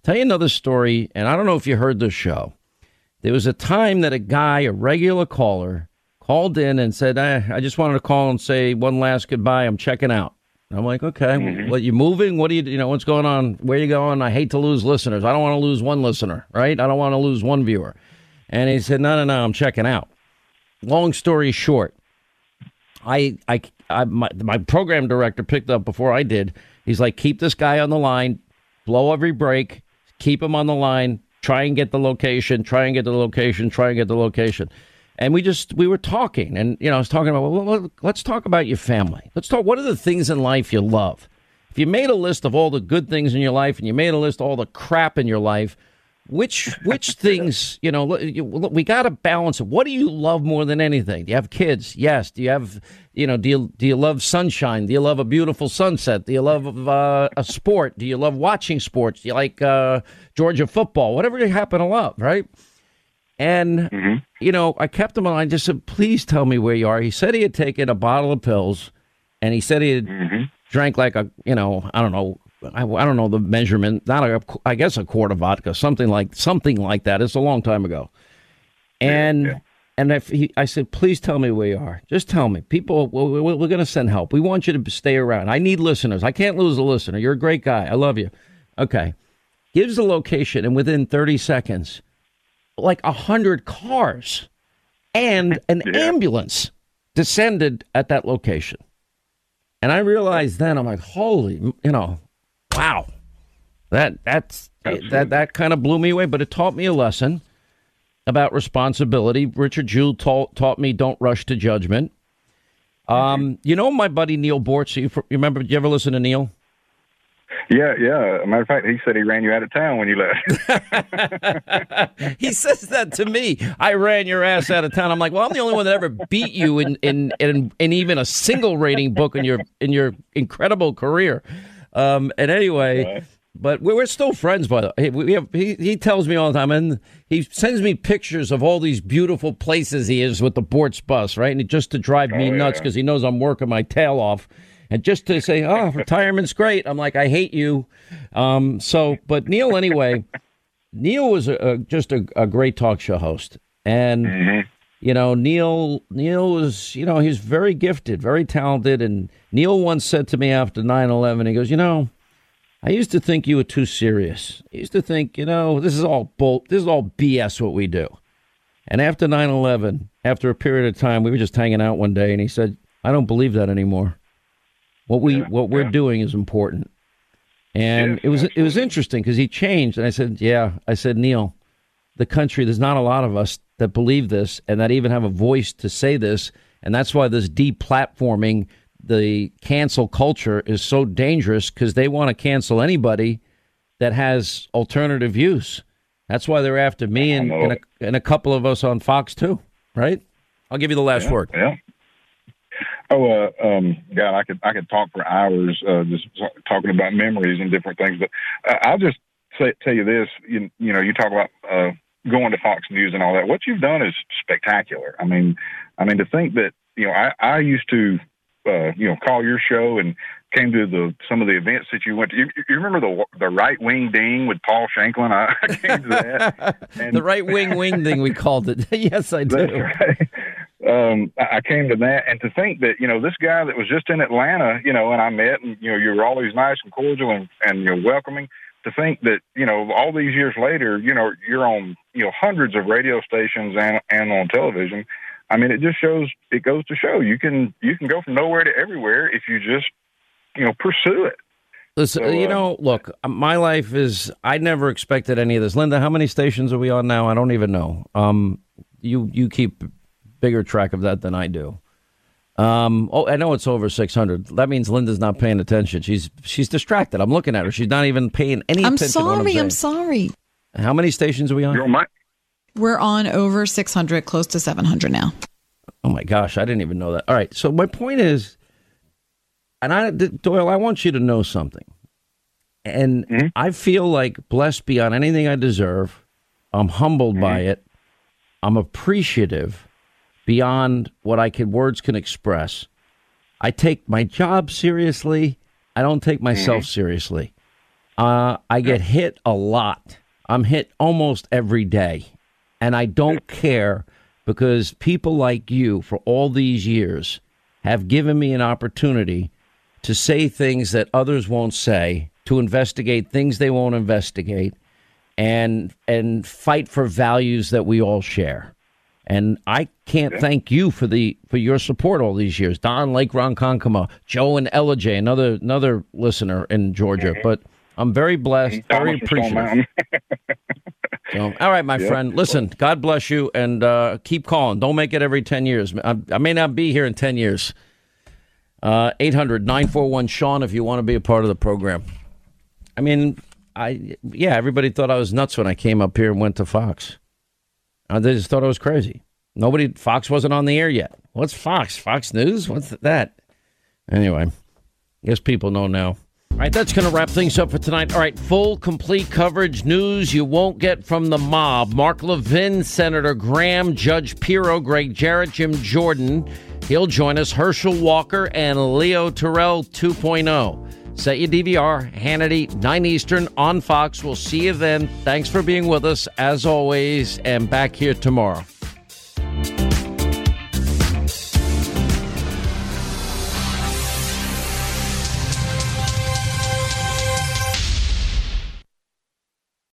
Tell you another story, and I don't know if you heard this show. There was a time that a guy, a regular caller, called in and said, eh, "I just wanted to call and say one last goodbye. I'm checking out." And I'm like, "Okay, mm-hmm. what you moving? What do you, you know, what's going on? Where you going? I hate to lose listeners. I don't want to lose one listener, right? I don't want to lose one viewer." And he said, "No, no, no. I'm checking out." Long story short, I, I, I my, my program director picked up before I did. He's like, keep this guy on the line, blow every break, keep him on the line, try and get the location, try and get the location, try and get the location. And we just we were talking, and you know, I was talking about well, let's talk about your family. Let's talk. What are the things in life you love? If you made a list of all the good things in your life, and you made a list of all the crap in your life, which which things you know look, you- look, we got to balance it. What do you love more than anything? Do you have kids? Yes. Do you have you know do you do you love sunshine? Do you love a beautiful sunset? Do you love uh, a sport? Do you love watching sports? Do you like uh, georgia football? Whatever you happen to love right and mm-hmm. you know i kept him on i just said please tell me where you are. He said he had taken a bottle of pills and he said he had mm-hmm. drank like a you know i don't know I, I don't know the measurement not a i guess a quart of vodka something like something like that. It's a long time ago. And and if he, i said please tell me where you are. Just tell me. People we're, we're, we're going to send help. We want you to stay around. I need listeners. I can't lose a listener. You're a great guy. I love you. Okay. Gives the location and within 30 seconds like a hundred cars and an ambulance descended at that location and I realized then I'm like, holy, you know, wow, that that's that that kind of blew me away. But it taught me a lesson about responsibility. Richard Jewell taught taught me don't rush to judgment. Um, you know my buddy Neal Boortz. You, you remember? Did you ever listen to Neal? Yeah, yeah. Matter of fact, he said he ran you out of town when you left. he says that to me. I ran your ass out of town. I'm like, well, I'm the only one that ever beat you in in in, in even a single rating book in your in your incredible career. Um, and anyway, but we- we're still friends. By the way, we have he, he tells me all the time, and he sends me pictures of all these beautiful places he is with the Boortz bus, right? And just to drive me Oh, nuts yeah. because he knows I'm working my tail off. And just to say, oh, retirement's great. I'm like, I hate you. Um, so, but Neal, anyway, Neal was a, a, just a, a great talk show host, and you know Neal Neal was you know he's very gifted, very talented, and Neal once said to me after 9-11, he goes, you know, I used to think you were too serious. I used to think, you know, this is all bull, this is all BS what we do. And after 9-11, after a period of time, we were just hanging out one day, and he said, I don't believe that anymore. What we what we're doing is important. And it was it was interesting because he changed, and I said, "Yeah." I said, "Neal, the country. There's not a lot of us that believe this, and that even have a voice to say this, and that's why this deplatforming, the cancel culture, is so dangerous because they want to cancel anybody that has alternative views. That's why they're after me and and a, and a couple of us on Fox too, right? I'll give you the last Yeah, word. Yeah. Oh, uh, um, God, I could I could talk for hours uh, just talking about memories and different things. But uh, I'll just say, tell you this: you, you know, you talk about uh, going to Fox News and all that. What you've done is spectacular. I mean, I mean to think that you know I, I used to uh, you know call your show and came to the some of the events that you went to. You, you remember the the right wing ding with Paul Shanklin? I, I came to that. the right wing wing thing we called it. yes, I do. Right. Um, I came to that, and to think that you know this guy that was just in Atlanta, you know, and I met, and you know, you were always nice and cordial and and you know welcoming. To think that you know all these years later, you know, you're on you know hundreds of radio stations and and on television. I mean, it just shows. It goes to show you can you can go from nowhere to everywhere if you just you know pursue it. Listen, So, you uh, know, look, my life is. I never expected any of this. Linda, how many stations are we on now? I don't even know. Um, you you keep bigger track of that than I do. Um, oh, I know it's over six hundred. That means Linda's not paying attention. She's she's distracted. I'm looking at her. She's not even paying any I'm attention. to what sorry. I'm, I'm sorry. How many stations are we on? We're on over 600, close to 700 now. Oh my gosh, I didn't even know that. All right, so my point is, and I Doyle, I want you to know something, and I feel like blessed beyond anything I deserve. I'm humbled by it. I'm appreciative beyond what I can words can express. I take my job seriously. I don't take myself seriously. Uh, I get hit a lot. I'm hit almost every day. And I don't care because people like you for all these years have given me an opportunity to say things that others won't say, to investigate things they won't investigate, and and fight for values that we all share. And I can't thank you for the for your support all these years. Don Lake Ronkonkoma, Joe and Ella J, another another listener in Georgia. But I'm very blessed, very appreciative. So, all right, my Yeah. friend. Listen, God bless you, and uh, keep calling. Don't make it every ten years. I, I may not be here in ten years. Uh, 800-941 Sean, if you want to be a part of the program. I mean, I yeah, everybody thought I was nuts when I came up here and went to Fox. They just thought I was crazy. Nobody, Fox wasn't on the air yet. What's Fox? Fox News? What's that? Anyway, guess people know now. All right, that's going to wrap things up for tonight. All right, full, complete coverage news you won't get from the mob. Mark Levin, Senator Graham, Judge Pirro, Gregg Jarrett, Jim Jordan. He'll join us, Herschel Walker, and Leo Terrell 2.0. Set your DVR, Hannity, 9 Eastern on Fox. We'll see you then. Thanks for being with us, as always, and back here tomorrow.